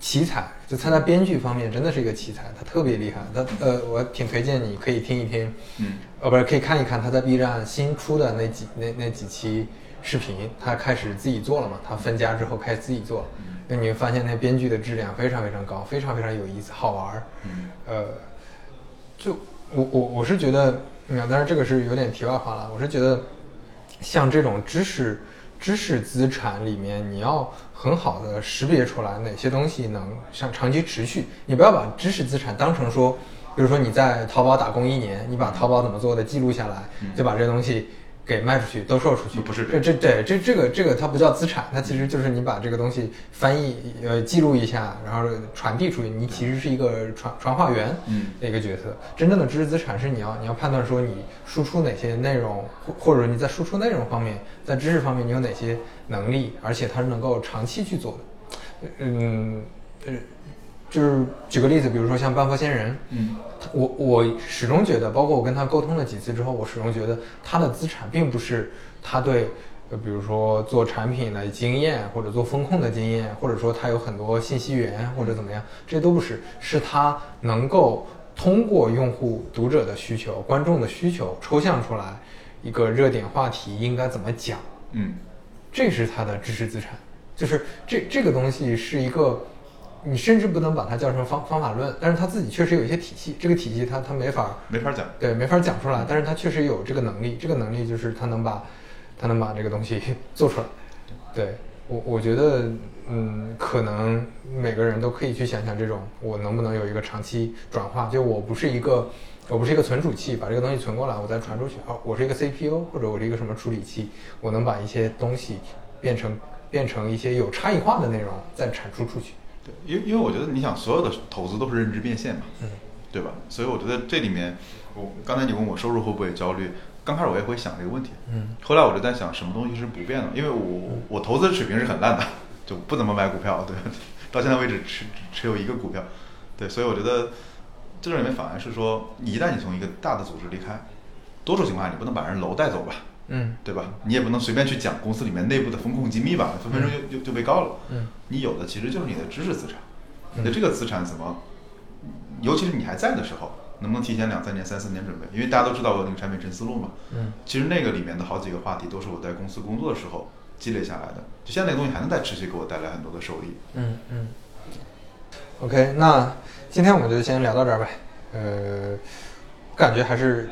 S1: 奇才，就他在编剧方面真的是一个奇才，他特别厉害。他呃，我挺推荐你可以听一听，
S2: 嗯，
S1: 呃，不是可以看一看他在 B 站新出的那几那那几期视频，他开始自己做了嘛，他分家之后开始自己做，那你会发现那编剧的质量非常非常高，非常非常有意思，好玩儿。
S2: 嗯，
S1: 呃，就我我我是觉得，嗯，但是这个是有点题外话了，我是觉得像这种知识。知识资产里面，你要很好的识别出来哪些东西能像长期持续。你不要把知识资产当成说，比如说你在淘宝打工一年，你把淘宝怎么做的记录下来，就把这东西。给卖出去，兜售出去，
S2: 不是
S1: 这这对这这个这个它不叫资产，它其实就是你把这个东西翻译呃记录一下，然后传递出去，你其实是一个传传话员的一个角色。真正的知识资产是你要你要判断说你输出哪些内容，或或者你在输出内容方面，在知识方面你有哪些能力，而且它是能够长期去做的。嗯呃。就是举个例子，比如说像半佛仙人，
S2: 嗯，
S1: 我我始终觉得，包括我跟他沟通了几次之后，我始终觉得他的资产并不是他对，呃，比如说做产品的经验，或者做风控的经验，或者说他有很多信息源或者怎么样，这些都不是，是他能够通过用户、读者的需求、观众的需求，抽象出来一个热点话题应该怎么讲，
S2: 嗯，
S1: 这是他的知识资产，就是这这个东西是一个。你甚至不能把它叫成方方法论，但是它自己确实有一些体系，这个体系它它没法
S2: 没法讲，
S1: 对，没法讲出来，但是它确实有这个能力，这个能力就是它能把，它能把这个东西 做出来。对我，我觉得，嗯，可能每个人都可以去想想这种，我能不能有一个长期转化？就我不是一个，我不是一个存储器，把这个东西存过来，我再传出去。哦，我是一个 CPU，或者我是一个什么处理器，我能把一些东西变成变成一些有差异化的内容，再产出出去。
S2: 对，因为因为我觉得你想所有的投资都是认知变现嘛，
S1: 嗯，
S2: 对吧？所以我觉得这里面，我刚才你问我收入会不会焦虑，刚开始我也会想这个问题，
S1: 嗯，
S2: 后来我就在想什么东西是不变的，因为我我投资水平是很烂的，就不怎么买股票，对，到现在为止持持有一个股票，对，所以我觉得这里面反而是说，你一旦你从一个大的组织离开，多数情况下你不能把人楼带走吧。
S1: 嗯，
S2: 对吧？你也不能随便去讲公司里面内部的风控机密吧，分分钟就就就被告了。
S1: 嗯，
S2: 你有的其实就是你的知识资产，你的这个资产怎么，尤其是你还在的时候，能不能提前两三年、三四年准备？因为大家都知道我那个产品陈思路嘛。
S1: 嗯，
S2: 其实那个里面的好几个话题都是我在公司工作的时候积累下来的，就现在那个东西还能再持续给我带来很多的收益。
S1: 嗯嗯。OK，那今天我们就先聊到这儿呗。呃，感觉还是。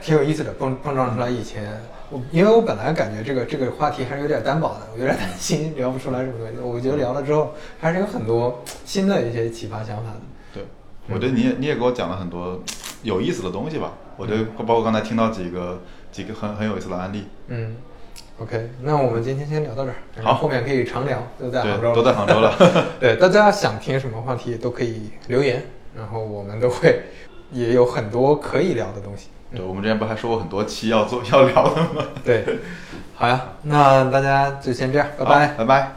S1: 挺有意思的，碰碰撞出来以前，我因为我本来感觉这个这个话题还是有点单薄的，我有点担心聊不出来什么东西。我觉得聊了之后，还是有很多新的一些启发想法的。
S2: 对，我觉得你也你也给我讲了很多有意思的东西吧。我觉得包括刚才听到几个几个很很有意思的案例。
S1: 嗯，OK，那我们今天先聊到这儿。
S2: 好，
S1: 后面可以常聊，都在杭州。
S2: 都在杭州了。
S1: 对，大家想听什么话题都可以留言，然后我们都会也有很多可以聊的东西。
S2: 对，我们之前不还说过很多期要做要聊的吗？
S1: 对，好呀，那大家就先这样，拜拜，
S2: 拜拜。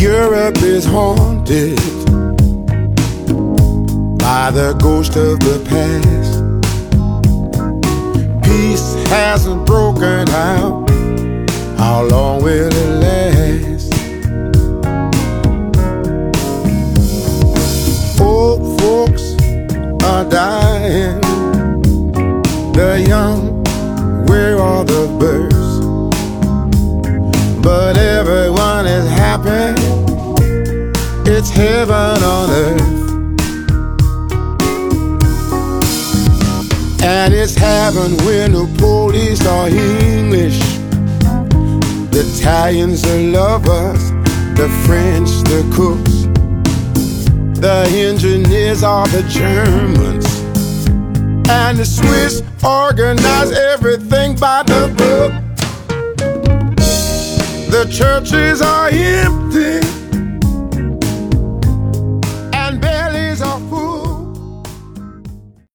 S2: Europe is haunted by the ghost of the past. Peace hasn't broken out. How long will it last? are dying. The young, where are the birds. But everyone is happy. It's heaven on earth.
S3: And it's heaven when the police are English. The Italians, the lovers, the French, the cooks, the engineers are the Germans. And the Swiss organize everything by the book. The churches are in